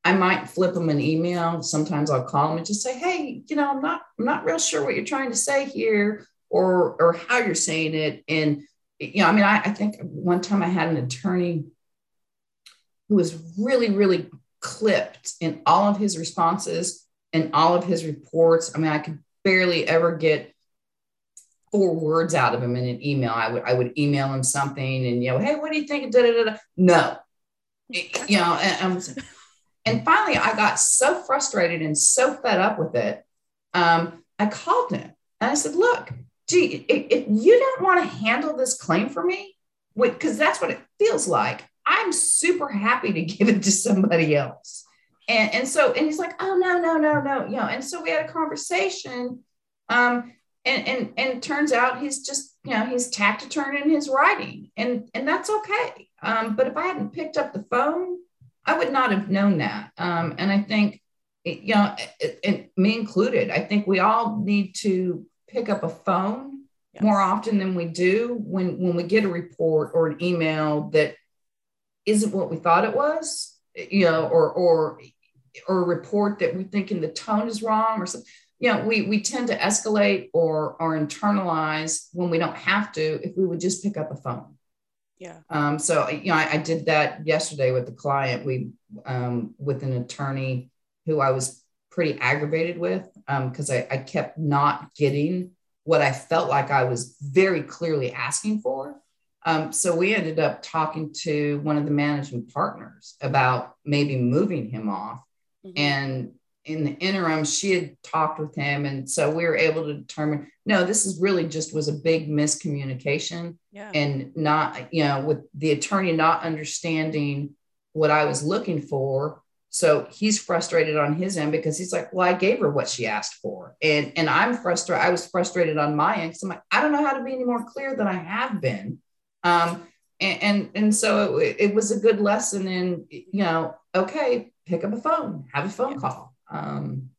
I might flip them an email. Sometimes I'll call them and just say, "Hey, you know, I'm not I'm not real sure what you're trying to say here, or or how you're saying it." And you know, I mean, I, I think one time I had an attorney who was really really clipped in all of his responses and all of his reports. I mean, I could barely ever get four words out of him in an email. I would I would email him something and you know, hey, what do you think? Da, da, da. No, It- you know, and, I was- and finally I got so frustrated and so fed up with it. Um, I called him and I said, look, gee, if, if you don't want to handle this claim for me, because that's what it feels like, I'm super happy to give it to somebody else. And, and so, and he's like, oh, no, no, no, no, you know, and so we had a conversation. Um, and, and, and turns out he's just, you know, he's taciturn in his writing and, and that's okay. Um, but if I hadn't picked up the phone, I would not have known that. Um, and I think, you know, it, it, me included, I think we all need to pick up a phone Yes. more often than we do when when we get a report or an email that isn't what we thought it was you know or or or a report that we're thinking the tone is wrong or something you know we we tend to escalate or or internalize when we don't have to if we would just pick up a phone Yeah. um, so you know I, I did that yesterday with the client we um, with an attorney who i was pretty aggravated with because I, I kept not getting what I felt like I was very clearly asking for. Um, so we ended up talking to one of the managing partners about maybe moving him off. Mhm. And in the interim, she had talked with him. And so we were able to determine no, this is really just was a big miscommunication yeah. and not, you know, with the attorney not understanding what I was looking for. So he's frustrated on his end because he's like, well, I gave her what she asked for. And and I'm frustrated. I was frustrated on my end. because I'm like, I don't know how to be any more clear than I have been. Um, and and, and so it, it was a good lesson in, you know, okay, pick up a phone, have a phone call. Um,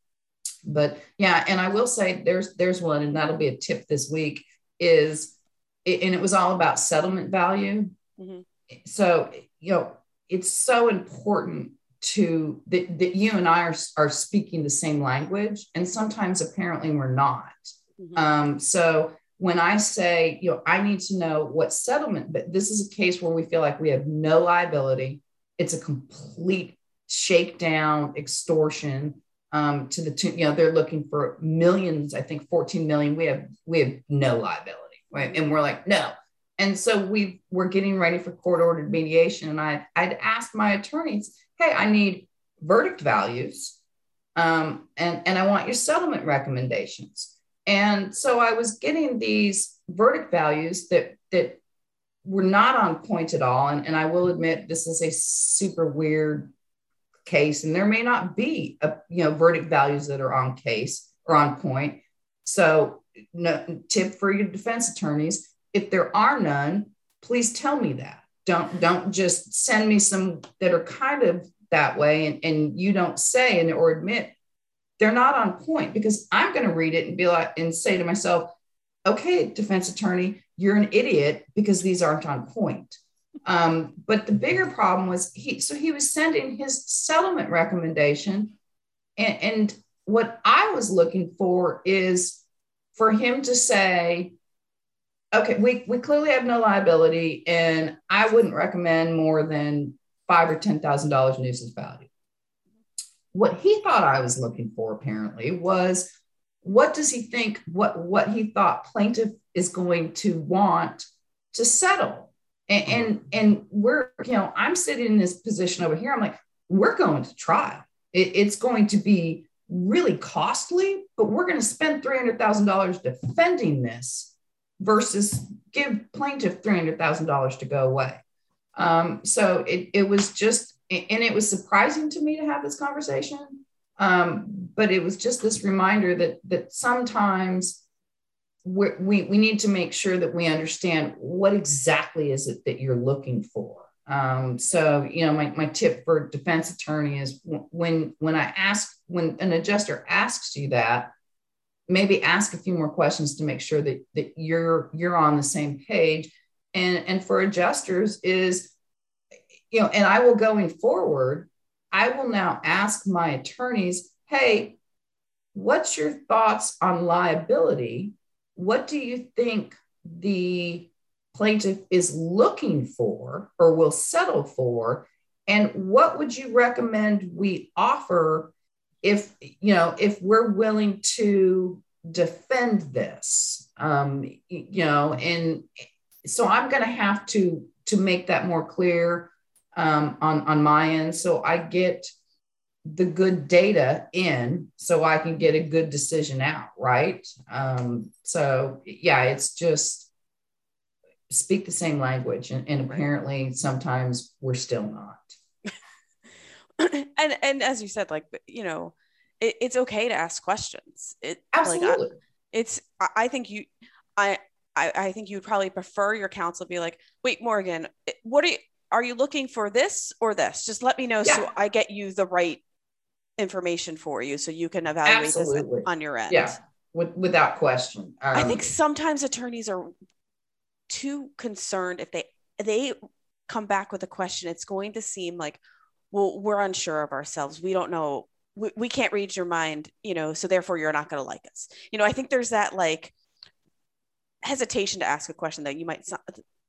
but yeah, and I will say there's there's one, and that'll be a tip this week is, and it was all about settlement value. Mm-hmm. So you know, it's so important to that, that you and I are, are speaking the same language, and sometimes apparently we're not. Mm-hmm. Um, so when I say, you know, I need to know what settlement, but this is a case where we feel like we have no liability. It's a complete shakedown, extortion um, to the tune, you know, they're looking for millions, I think 14 million. We have we have no liability. Right. And we're like, no. And so we we're getting ready for court ordered mediation. And I I'd asked my attorneys, hey, I need verdict values. Um, and, and I want your settlement recommendations. And so I was getting these verdict values that that were not on point at all. And, and I will admit this is a super weird case, and there may not be a you know verdict values that are on case or on point. So no, tip for your defense attorneys, if there are none, please tell me that. Don't don't just send me some that are kind of that way and, and you don't say and or admit they're not on point because I'm going to read it and be like, and say to myself, okay, defense attorney, you're an idiot because these aren't on point. Um, but the bigger problem was he, so he was sending his settlement recommendation. And, and what I was looking for is for him to say, okay, we, we clearly have no liability, and I wouldn't recommend more than five or ten thousand dollars nuisance value. What he thought I was looking for apparently was what does he think what what he thought plaintiff is going to want to settle? And and, and we're you know i'm sitting in this position over here. I'm like we're going to trial. It, it's going to be really costly but we're going to spend $300000 defending this versus give plaintiff $300000 to go away. Um, so it, it was just and it was surprising to me to have this conversation. Um, but it was just this reminder that that sometimes we we need to make sure that we understand what exactly is it that you're looking for. Um, so you know my, my tip for defense attorney is when when i ask when an adjuster asks you that maybe ask a few more questions to make sure that that you're you're on the same page and and for adjusters is you know, and I will going forward, I will now ask my attorneys, hey, what's your thoughts on liability? What do you think the plaintiff is looking for or will settle for? And what would you recommend we offer if, you know, if we're willing to defend this? Um, you know, and so I'm going to have to to make that more clear um, on, on my end. So I get the good data in so I can get a good decision out, right? Um, so yeah, it's just speak the same language. And, and apparently sometimes we're still not. And and as you said, like you know, it, it's okay to ask questions. It absolutely like, I, it's I think you I I, I think you'd probably prefer your counsel be like, wait, Morgan, what are you are you looking for this or this? Just let me know yeah. so I get you the right information for you so you can evaluate Absolutely. this on your end. Yeah, With, without question. Um, I think sometimes attorneys are too concerned if they they come back with a question it's going to seem like well we're unsure of ourselves we don't know we, we can't read your mind you know so therefore you're not going to like us you know i think there's that like hesitation to ask a question that you might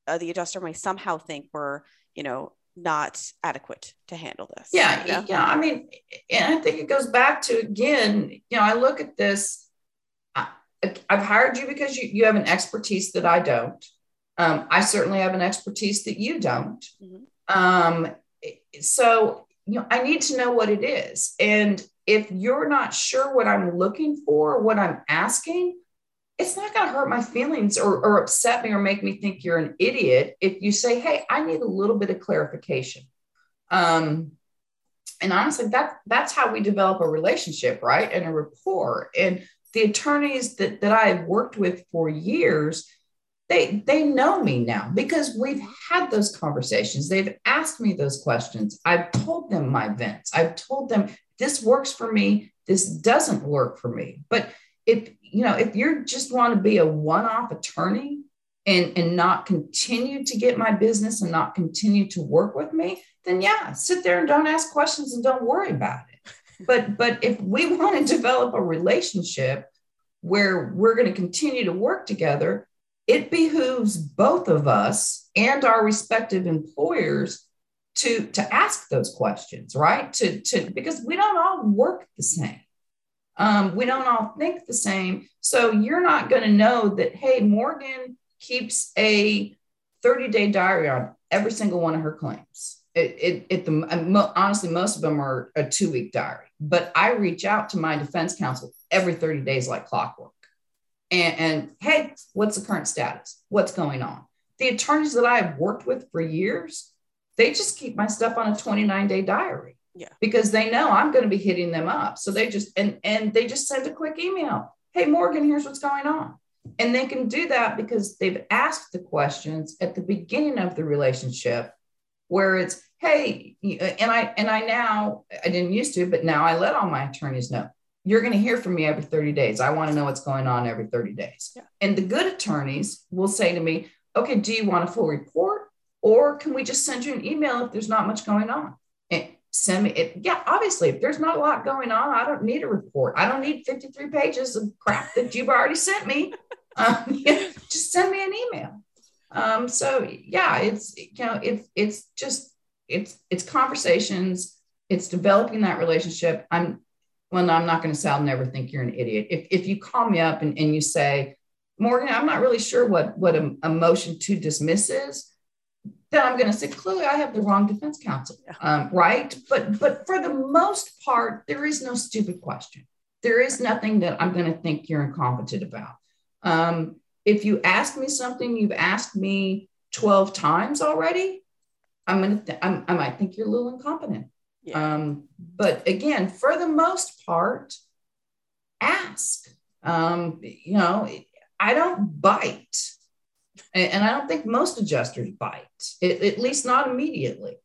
uh, the adjuster might somehow think we're you know not adequate to handle this yeah you know? yeah i mean and i think it goes back to again you know i look at this I, have hired you because you, you have an expertise that i don't um, i certainly have an expertise that you don't mm-hmm. um, so you know i need to know what it is and if you're not sure what i'm looking for what i'm asking it's not going to hurt my feelings or, or upset me or make me think you're an idiot if you say, hey, I need a little bit of clarification. Um, and honestly, that that's how we develop a relationship, right? And a rapport. And the attorneys that, that I have worked with for years, they they know me now because we've had those conversations. They've asked me those questions. I've told them my vents i've told them this works for me. This doesn't work for me. But if you know if you just want to be a one-off attorney and and not continue to get my business and not continue to work with me then yeah sit there and don't ask questions and don't worry about it. But but if we want to develop a relationship where we're going to continue to work together it behooves both of us and our respective employers to to ask those questions right? To to because we don't all work the same. Um, we don't all think the same. So you're not going to know that hey morgan keeps a 30 day diary on every single one of her claims. It, it, it the honestly most of them are a two week diary. But i reach out to my defense counsel every 30 days like clockwork and, and hey, what's the current status? What's going on? The attorneys that I've worked with for years, they just keep my stuff on a 29 day diary. Yeah. Because they know I'm going to be hitting them up. So they just and and they just send a quick email. Hey Morgan, here's what's going on. And they can do that because they've asked the questions at the beginning of the relationship where it's, hey, and I and I now I didn't used to, but now I let all my attorneys know you're going to hear from me every 30 days. I want to know what's going on every 30 days. Yeah. And the good attorneys will say to me, okay, do you want a full report? Or can we just send you an email if there's not much going on? And send me it. Yeah, obviously, if there's not a lot going on, I don't need a report. I don't need 53 pages of crap that you've already sent me. Um, yeah, just send me an email. Um, so yeah, it's you know, it's it's just it's it's conversations, it's developing that relationship. I'm well, no, I'm not going to say I'll never think you're an idiot. If, if you call me up and, and you say, Morgan, I'm not really sure what, what a, a motion to dismiss is, then I'm going to say, clearly I have the wrong defense counsel, um, right? But, but for the most part, there is no stupid question. There is nothing that I'm going to think you're incompetent about. Um, if you ask me something you've asked me 12 times already, I'm going to, th- i might think you're a little incompetent. Yeah. Um, but again, for the most part, ask. Um, you know, I don't bite, and, and I don't think most adjusters bite, it, at least not immediately.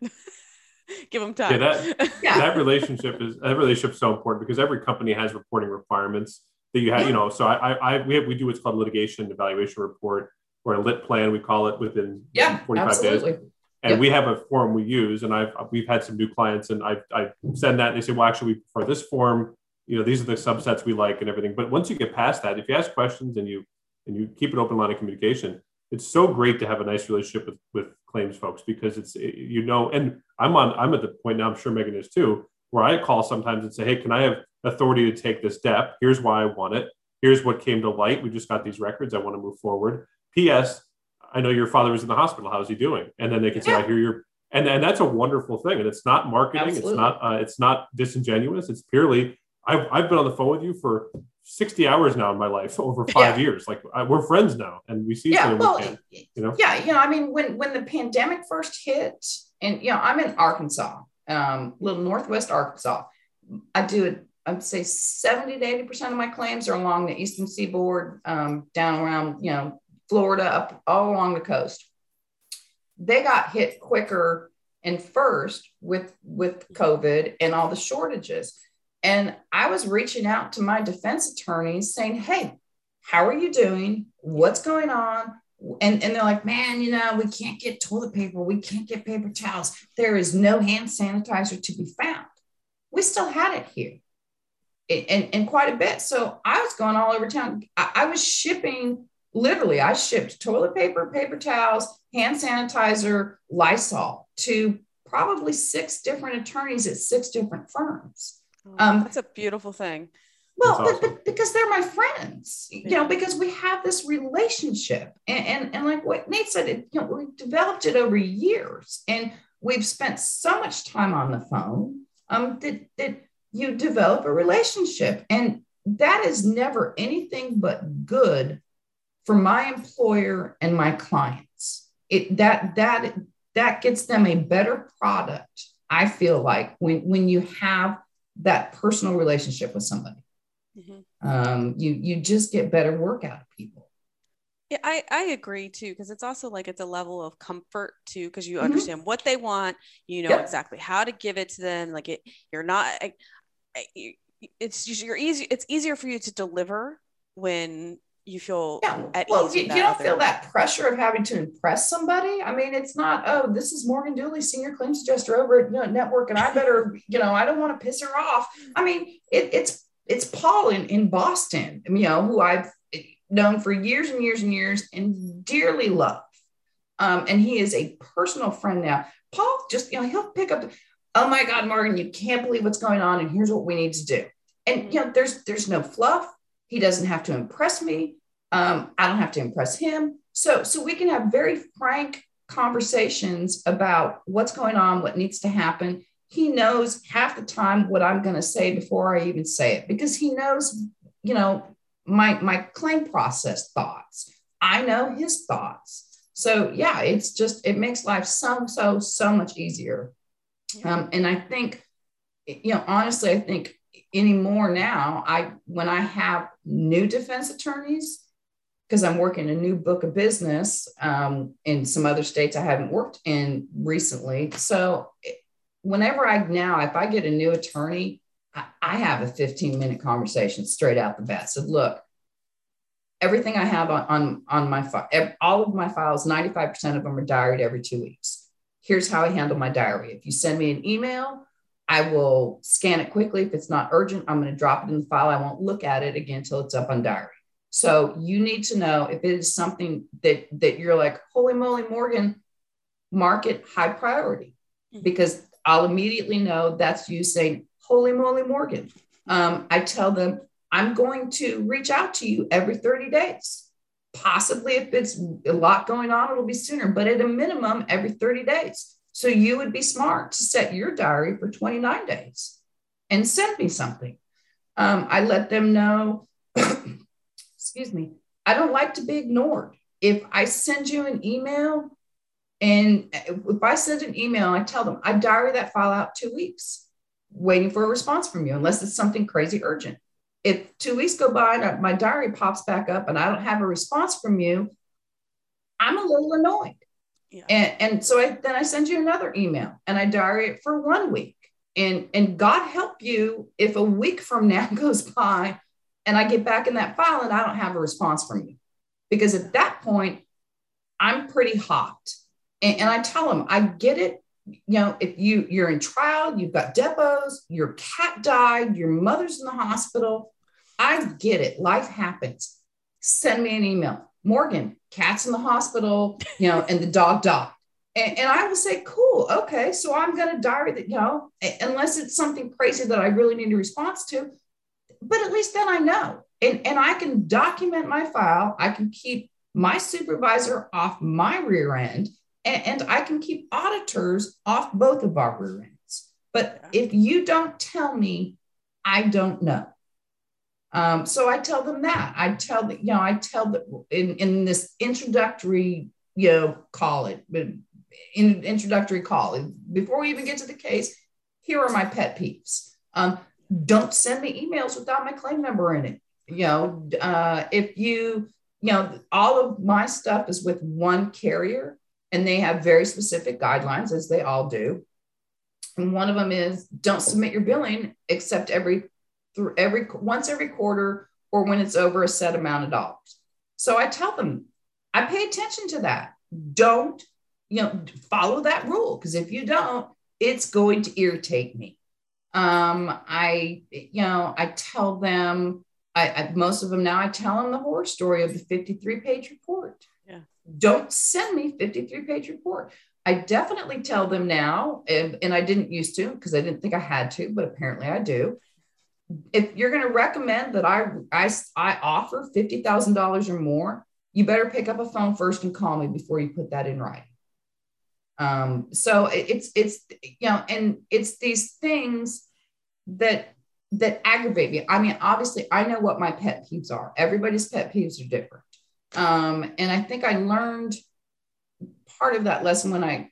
Give them time. Yeah, that yeah. that relationship is that relationship is so important because every company has reporting requirements that you have. You know, so I, I we have, we do what's called litigation evaluation report or a lit plan we call it within yeah, 45 absolutely. days and yep. we have a form we use and i've we've had some new clients and i i send that and they say well actually we prefer this form. You know these are the subsets we like and everything. But once you get past that if you ask questions and you and you keep an open line of communication it's so great to have a nice relationship with with claims folks because it's you know and i'm on i'm at the point now i'm sure megan is too where i call sometimes and say hey can i have authority to take this step? Here's why i want it. Here's what came to light. We just got these records. I want to move forward. Ps I know your father was in the hospital. How's he doing? And then they can say, yeah. I hear you're, and, and that's a wonderful thing. And it's not marketing. Absolutely. It's not, uh, it's not disingenuous. It's purely, I've, I've been on the phone with you for 60 hours now in my life over five yeah. years. Like I, we're friends now and we see yeah, well, can, you know? Yeah. You know, I mean, when, when the pandemic first hit and, you know, I'm in Arkansas, um, little Northwest Arkansas, I do it. I'd say 70 to 80% of my claims are along the Eastern seaboard, um, down around, you know, Florida, up all along the coast. They got hit quicker and first with with COVID and all the shortages. And I was reaching out to my defense attorneys saying, "Hey, how are you doing? What's going on?" And, and they're like, man, you know, we can't get toilet paper. We can't get paper towels. There is no hand sanitizer to be found. We still had it here and, and quite a bit. So I was going all over town. I, I was shipping literally, I shipped toilet paper, paper towels, hand sanitizer, Lysol to probably six different attorneys at six different firms. Oh, um, that's a beautiful thing. Well, awesome. but, but because they're my friends, you know, because we have this relationship, and and, and like what Nate said, it, you know, we developed it over years, and we've spent so much time on the phone um, that that you develop a relationship, and that is never anything but good for my employer and my clients. It that that that gets them a better product. I feel like when when you have that personal relationship with somebody, mm-hmm. um, you you just get better work out of people. Yeah, I, I agree too, because it's also like it's a level of comfort too, because you Mhm. understand what they want, you know Yep. exactly how to give it to them. Like it, you're not, I, I, you- it's you're easy. It's easier for you to deliver when you feel Yeah. at Well, ease. you, you don't other- feel that pressure of having to impress somebody. I mean, it's not, oh, this is Morgan Dooley, senior claims adjuster over at you know, Network, and I better, you know, I don't want to piss her off. I mean, it, it's it's Paul in, in Boston, you know, who I've known for years and years and years and dearly love. Um, and he is a personal friend now. Paul just, you know, he'll pick up, oh my God, Morgan, you can't believe what's going on, and here's what we need to do. And you know, there's there's no fluff. He doesn't have to impress me. Um, I don't have to impress him. So so we can have very frank conversations about what's going on, what needs to happen. He knows half the time what I'm going to say before I even say it because he knows, you know, my my claim process thoughts. I know his thoughts. So yeah, it's just it makes life so so so much easier. Um, and I think, you know, honestly, I think anymore now, I when I have new defense attorneys, because I'm working a new book of business um, in some other states I haven't worked in recently. So whenever I now, if I get a new attorney, I, I have a 15 minute conversation straight out the bat. So look, everything I have on, on, on my file, all of my files, 95% of them are diaried every two weeks. Here's how I handle my diary. If you send me an email, I will scan it quickly. If it's not urgent, I'm going to drop it in the file. I won't look at it again until it's up on diary. So you need to know if it is something that that you're like, holy moly, Morgan, mark it high priority because I'll immediately know that's you saying, holy moly, Morgan. Um, I tell them I'm going to reach out to you every 30 days. Possibly if it's a lot going on, it'll be sooner, but at a minimum, every 30 days. So you would be smart to set your diary for 29 days and send me something. Um, I let them know, excuse me, I don't like to be ignored. If I send you an email, and uh, if I send an email, I tell them I diary that file out two weeks, waiting for a response from you, unless it's something crazy urgent. If two weeks go by and my diary pops back up and I don't have a response from you, I'm a little annoyed. Yeah. And, and so I, then I send you another email and I diary it for one week. And, and God help you if a week from now goes by and I get back in that file and I don't have a response from you. Because at that point, I'm pretty hot. And, and I tell them, I get it. You know, if you you're in trial, you've got depos, your cat died, your mother's in the hospital. I get it. Life happens. Send me an email. Morgan, cat's in the hospital, you know, and the dog died. And, and I will say, cool, okay. So I'm going to diary that, you know, unless it's something crazy that I really need a response to. But at least then I know. And, and I can document my file. I can keep my supervisor off my rear end and, and I can keep auditors off both of our rear ends. But if you don't tell me, I don't know. Um, so I tell them that. I tell that, you know, I tell them in, in this introductory, you know, call it, in introductory call, before we even get to the case, here are my pet peeves. Um, don't send me emails without my claim number in it. You know, uh, if you, you know, all of my stuff is with one carrier and they have very specific guidelines, as they all do. And one of them is don't submit your billing except every through every once every quarter or when it's over a set amount of dollars. So I tell them, I pay attention to that. Don't, you know, follow that rule because if you don't, it's going to irritate me. Um, I, you know, I tell them, I, I most of them now, I tell them the horror story of the 53 page report. Yeah. Don't send me 53 page report. I definitely tell them now, and, and I didn't used to because I didn't think I had to, but apparently I do if you're going to recommend that I, I, I offer $50,000 or more, you better pick up a phone first and call me before you put that in writing. Um, so it's, it's, you know, and it's these things that, that aggravate me. I mean, obviously I know what my pet peeves are. Everybody's pet peeves are different. Um, and I think I learned part of that lesson when I,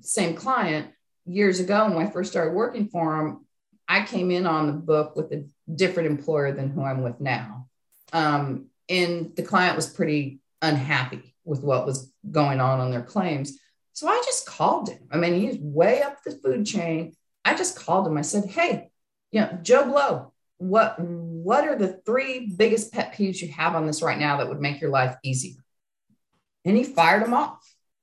same client years ago, when I first started working for him, I came in on the book with a different employer than who I'm with now. Um, and the client was pretty unhappy with what was going on on their claims. So I just called him. I mean, he's way up the food chain. I just called him. I said, "Hey, you know, Joe Blow, what what are the three biggest pet peeves you have on this right now that would make your life easier?" And he fired them off.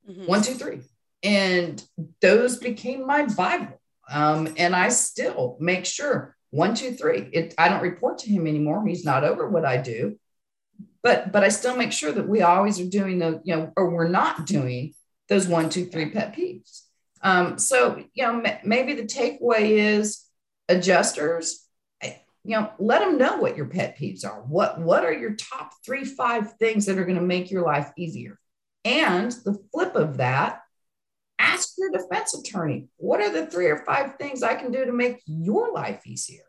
Mm-hmm. One, two, three. And those became my Bible. Um, and I still make sure one, two, three. It, I don't report to him anymore. He's not over what I do, but but I still make sure that we always are doing the you know, or we're not doing those one, two, three pet peeves. Um, so you know, m- maybe the takeaway is adjusters. Eh, you know, let them know what your pet peeves are. What what are your top three, five things that are going to make your life easier? And the flip of that, ask your defense attorney what are the three or five things I can do to make your life easier?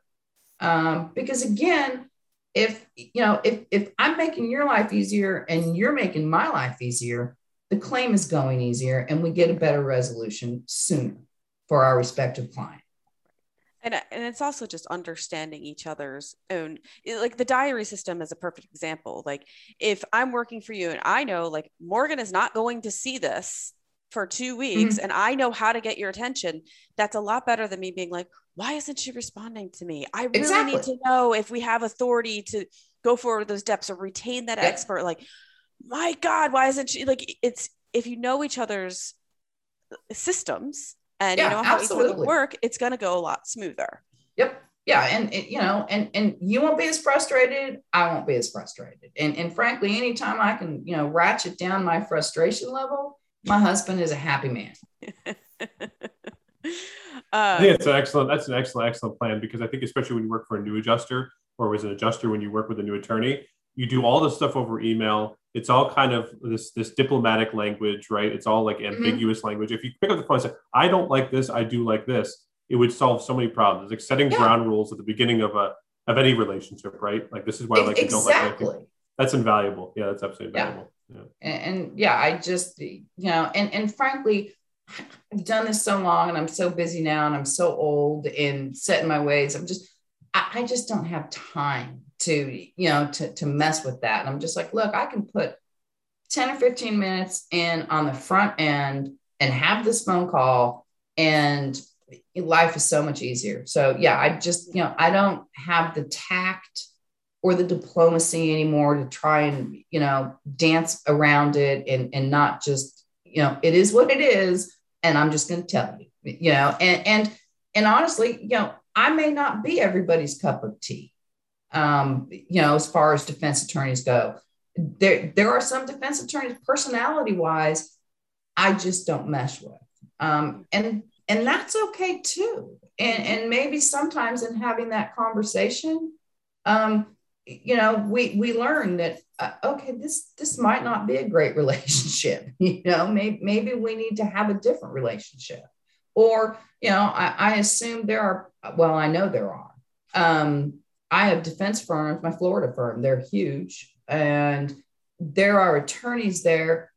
Um, because again, if you know if if I'm making your life easier and you're making my life easier, the claim is going easier and we get a better resolution sooner for our respective client and, and it's also just understanding each other's own like the diary system is a perfect example like if i'm working for you and i know like morgan is not going to see this for two weeks mm-hmm. and I know how to get your attention, that's a lot better than me being like, why isn't she responding to me? I really exactly. need to know if we have authority to go forward those steps or retain that expert. Like, my God, why isn't she like it's if you know each other's systems and yeah, you know how absolutely. each other work, it's gonna go a lot smoother. Yep. Yeah, and, and you know, and and you won't be as frustrated. I won't be as frustrated. And and frankly, anytime I can, you know, ratchet down my frustration level, my husband is a happy man. Uh, I think it's an excellent. That's an excellent, excellent plan because I think especially when you work for a new adjuster or as an adjuster when you work with a new attorney, you do all this stuff over email. It's all kind of this this diplomatic language, right? It's all like mm-hmm. ambiguous mm-hmm. language. If you pick up the phone and say, "I don't like this. I do like this," it would solve so many problems. Like setting yeah. ground rules at the beginning of a of any relationship, right? Like this is why I like exactly. don't like. That's invaluable. Yeah, that's absolutely invaluable. Yeah. yeah. And, and yeah, I just you know, and and frankly, I've done this so long, and I'm so busy now, and I'm so old and set in my ways. I'm just, I, I just don't have time to you know to to mess with that. And I'm just like, look, I can put 10 or 15 minutes in on the front end and have this phone call and life is so much easier. So yeah, I just, you know, I don't have the tact or the diplomacy anymore to try and, you know, dance around it and, and not just, you know, it is what it is. And I'm just going to tell you, you know, and, and, and honestly, you know, I may not be everybody's cup of tea. Um, you know, as far as defense attorneys go, there, there are some defense attorneys personality wise, I just don't mesh with. Um, and and that's okay too. And and maybe sometimes in having that conversation um you know we we learn that uh, okay this this might not be a great relationship you know maybe maybe we need to have a different relationship. Or you know i, I assume there are well i know there are. Um i have defense firms my florida firm they're huge and there are attorneys there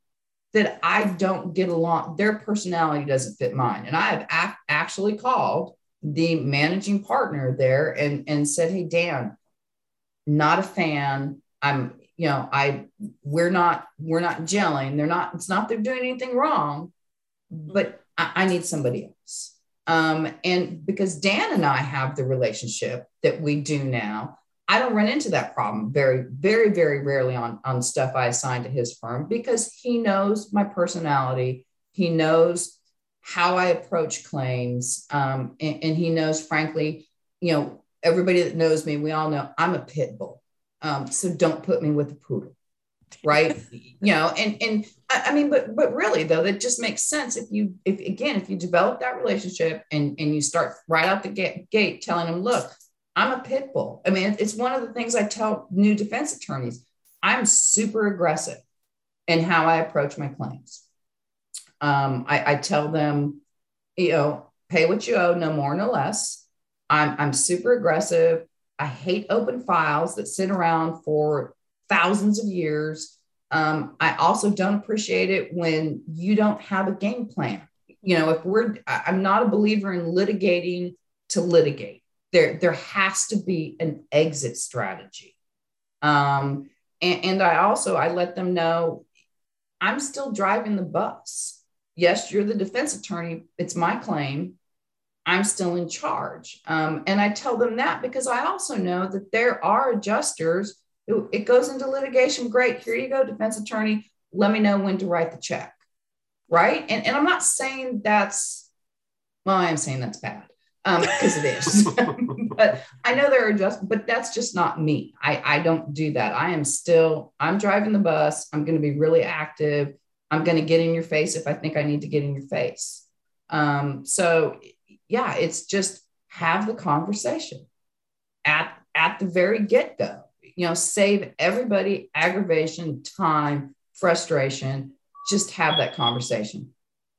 that I don't get along, their personality doesn't fit mine. And I have actually called the managing partner there and, and said, Hey, Dan, not a fan. I'm, you know, I, we're not, we're not gelling. They're not, it's not they're doing anything wrong, but I, I need somebody else. Um, and because Dan and I have the relationship that we do now, I don't run into that problem very, very, very rarely on, on stuff I assign to his firm because he knows my personality. He knows how I approach claims. Um, and, and, he knows, frankly, you know, everybody that knows me, we all know I'm a pit bull. Um, so don't put me with a poodle. Right. you know, and, and I, mean, but, but really though, that just makes sense. If you, if again, if you develop that relationship and, and you start right out the gate, gate telling them look, I'm a pit bull. I mean, it's one of the things I tell new defense attorneys. I'm super aggressive in how I approach my claims. Um, I, I, tell them, you know, pay what you owe, no more, no less. I'm, I'm super aggressive. I hate open files that sit around for thousands of years. Um, I also don't appreciate it when you don't have a game plan. You know, if we're, I'm not a believer in litigating to litigate there there has to be an exit strategy um, and, and I also I let them know I'm still driving the bus. Yes, you're the defense attorney. It's my claim. I'm still in charge. Um, and I tell them that because I also know that there are adjusters it goes into litigation. Great. Here you go, defense attorney. Let me know when to write the check. Right. And, and I'm not saying that's, well, I am saying that's bad because um, it is. but I know there are just, but that's just not me. I, I don't do that. I am still, I'm driving the bus. I'm going to be really active. I'm going to get in your face if I think I need to get in your face. Um, so yeah, it's just have the conversation at, at the very get go, you know, save everybody aggravation, time, frustration, just have that conversation.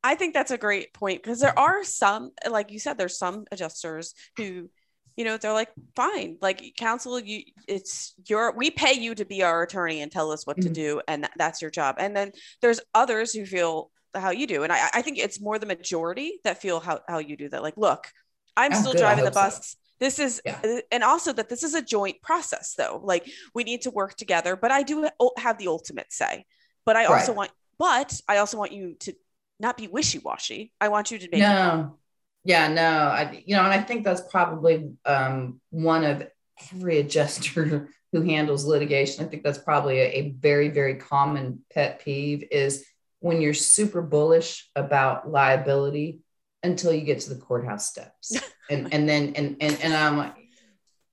I think that's a great point because there are some, like you said, there's some adjusters who, you know, they're like, fine, like counsel, you, it's your, we pay you to be our attorney and tell us what mm-hmm. to do, and that's your job. And then there's others who feel how you do, and I, I think it's more the majority that feel how how you do that. Like, look, I'm still good. driving the bus. So. This is, yeah. Uh, and also that this is a joint process, though. Like, we need to work together, but I do have the ultimate say. But I also right. want, but I also want you to not be wishy-washy. I want you to make no. Yeah, no, I you know, and I think that's probably um, one of every adjuster who handles litigation. I think that's probably a, a very, very common pet peeve is when you're super bullish about liability until you get to the courthouse steps. and and then and and and I'm like,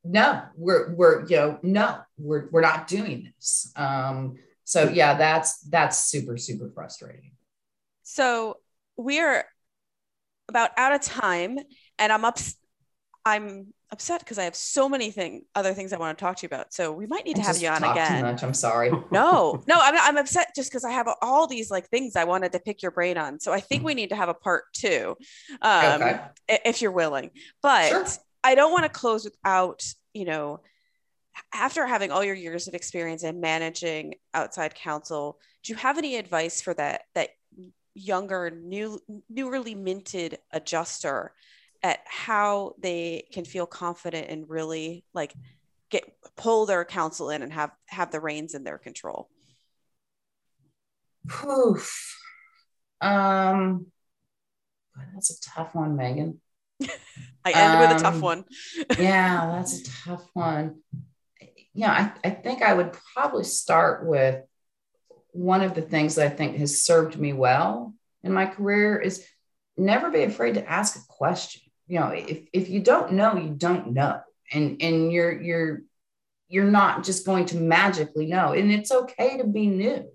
no, we're we're you know, no, we're we're not doing this. Um, so yeah, that's that's super, super frustrating. So we are about out of time, and I'm up. I'm upset because I have so many thing other things I want to talk to you about. So we might need to have you on again. Too much. I'm sorry. no, no, I'm, I'm upset just because I have all these like things I wanted to pick your brain on. So I think we need to have a part two, um, okay. if you're willing. But sure. I don't want to close without you know, after having all your years of experience in managing outside counsel, do you have any advice for that that younger, new, newly minted adjuster at how they can feel confident and really like get pull their counsel in and have have the reins in their control. Poof. Um, that's a tough one, Megan. I end um, with a tough um, one. yeah, that's a tough one. Yeah, I, I think I would probably start with one of the things that I think has served me well in my career is never be afraid to ask a question. You know, if, if you don't know, you don't know. And and you're you're you're not just going to magically know. And it's okay to be new.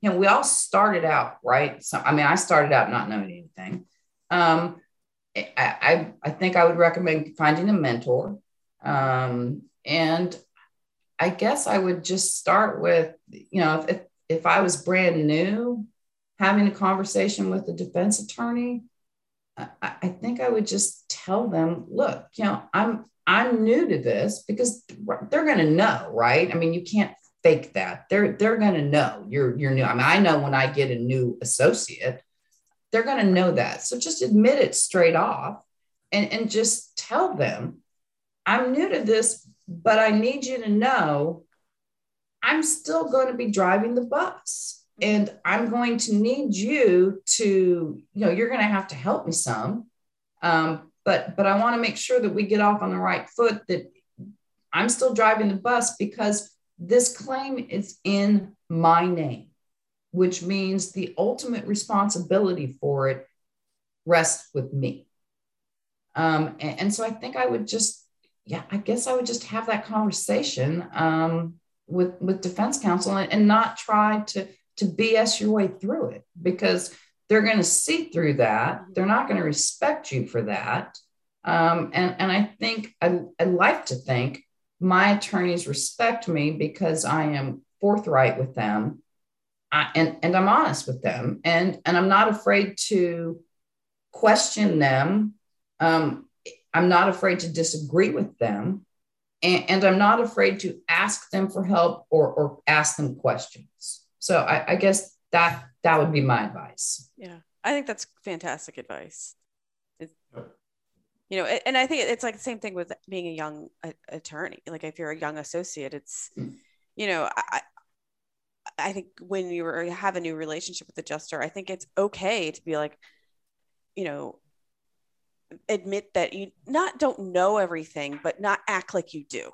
You know, we all started out, right? So I mean, I started out not knowing anything. Um, I, I, I think I would recommend finding a mentor. Um, and I guess I would just start with, you know, if, if I was brand new, having a conversation with a defense attorney, I, think I would just tell them, look, you know, I'm I'm new to this because they're going to know, right? I mean, you can't fake that. They're they're going to know you're you're new. I mean, I know when I get a new associate, they're going to know that. So just admit it straight off, and and just tell them, I'm new to this, but I need you to know, I'm still going to be driving the bus and I'm going to need you to, you know, you're going to have to help me some. Um, but but I want to make sure that we get off on the right foot. That I'm still driving the bus because this claim is in my name, which means the ultimate responsibility for it rests with me. Um, and, and, so I think I would just, yeah, I guess I would just have that conversation um, with with defense counsel and, and not try to to BS your way through it because they're going to see through that. They're not going to respect you for that. Um, and, and I think I, I like to think my attorneys respect me because I am forthright with them I, and, and I'm honest with them. And, and I'm not afraid to question them. Um, I'm not afraid to disagree with them. And, and I'm not afraid to ask them for help or, or ask them questions. So I, I guess that that would be my advice. Yeah, I think that's fantastic advice. you know, and I think it's like the same thing with being a young attorney. Like if you're a young associate, it's, mm. you know, I, I think when you have a new relationship with the adjuster, I think it's okay to be like, you know, admit that you not don't know everything, but not act like you do.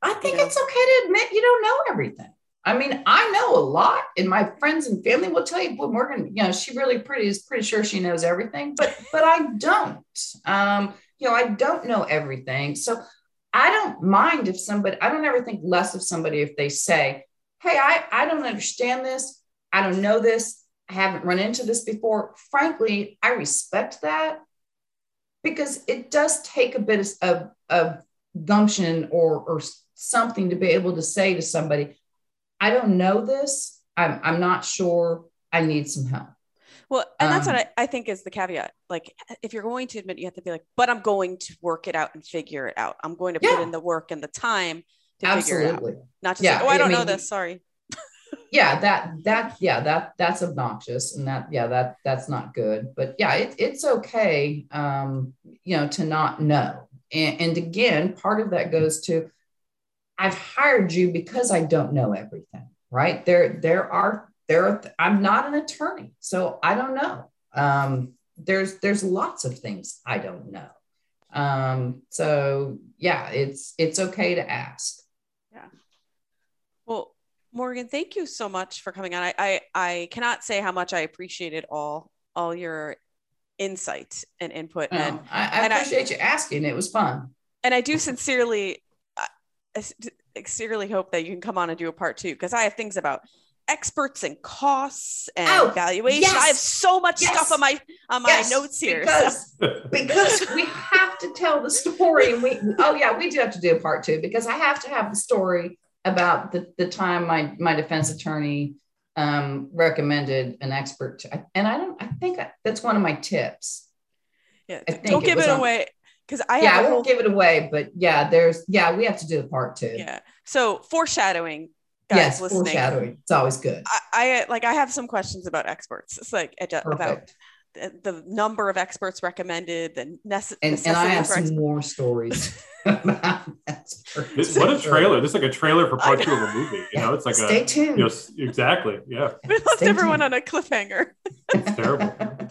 I think you know? it's okay to admit you don't know everything. I mean, I know a lot, and my friends and family will tell you, "Boy, Morgan, you know, she really pretty is pretty sure she knows everything," but but I don't. Um, you know, I don't know everything, so I don't mind if somebody. I don't ever think less of somebody if they say, "Hey, I I don't understand this. I don't know this. I haven't run into this before." Frankly, I respect that because it does take a bit of, of gumption or or something to be able to say to somebody I don't know this. I'm, I'm not sure. I need some help. Well, and that's um, what I, I think is the caveat. Like, if you're going to admit, you have to be like, but I'm going to work it out and figure it out. I'm going to yeah. put in the work and the time to Absolutely. figure it out. Not just yeah. like, oh, I don't I mean, know this. Sorry. yeah, that that yeah that that's obnoxious and that yeah that that's not good. But yeah, it, it's okay, um, you know, to not know. And, and again, part of that goes to I've hired you because I don't know everything, right? There, there are, there are, I'm not an attorney, so I don't know. Um, there's, there's lots of things I don't know. Um, so yeah, it's, it's okay to ask. Yeah. Well, Morgan, thank you so much for coming on. I, I, I cannot say how much I appreciated all, all your insight and input. And I, I and appreciate I, you asking. It was fun. And I do sincerely sincerely hope that you can come on and do a part two because I have things about experts and costs and oh, valuation. Yes, I have so much yes, stuff on my on my yes, notes here. Because, so. because we have to tell the story. And we oh yeah, we do have to do a part two because I have to have the story about the, the time my my defense attorney um, recommended an expert to, and I don't I think that's one of my tips. Yeah, don't give it, it away. On, because I yeah, I won't whole... give it away, but yeah, there's yeah, we have to do the part two. Yeah. So foreshadowing, guys yes, listening. Foreshadowing. It's always good. I, I, like I have some questions about experts. It's like about the number of experts recommended, the necessary. And, and I have some experts. more stories. this, what a trailer! This is like a trailer for part two of a movie. You know, it's like Stay a tuned. You know, exactly. Yeah. We left Stay everyone tuned. on a cliffhanger. It's terrible.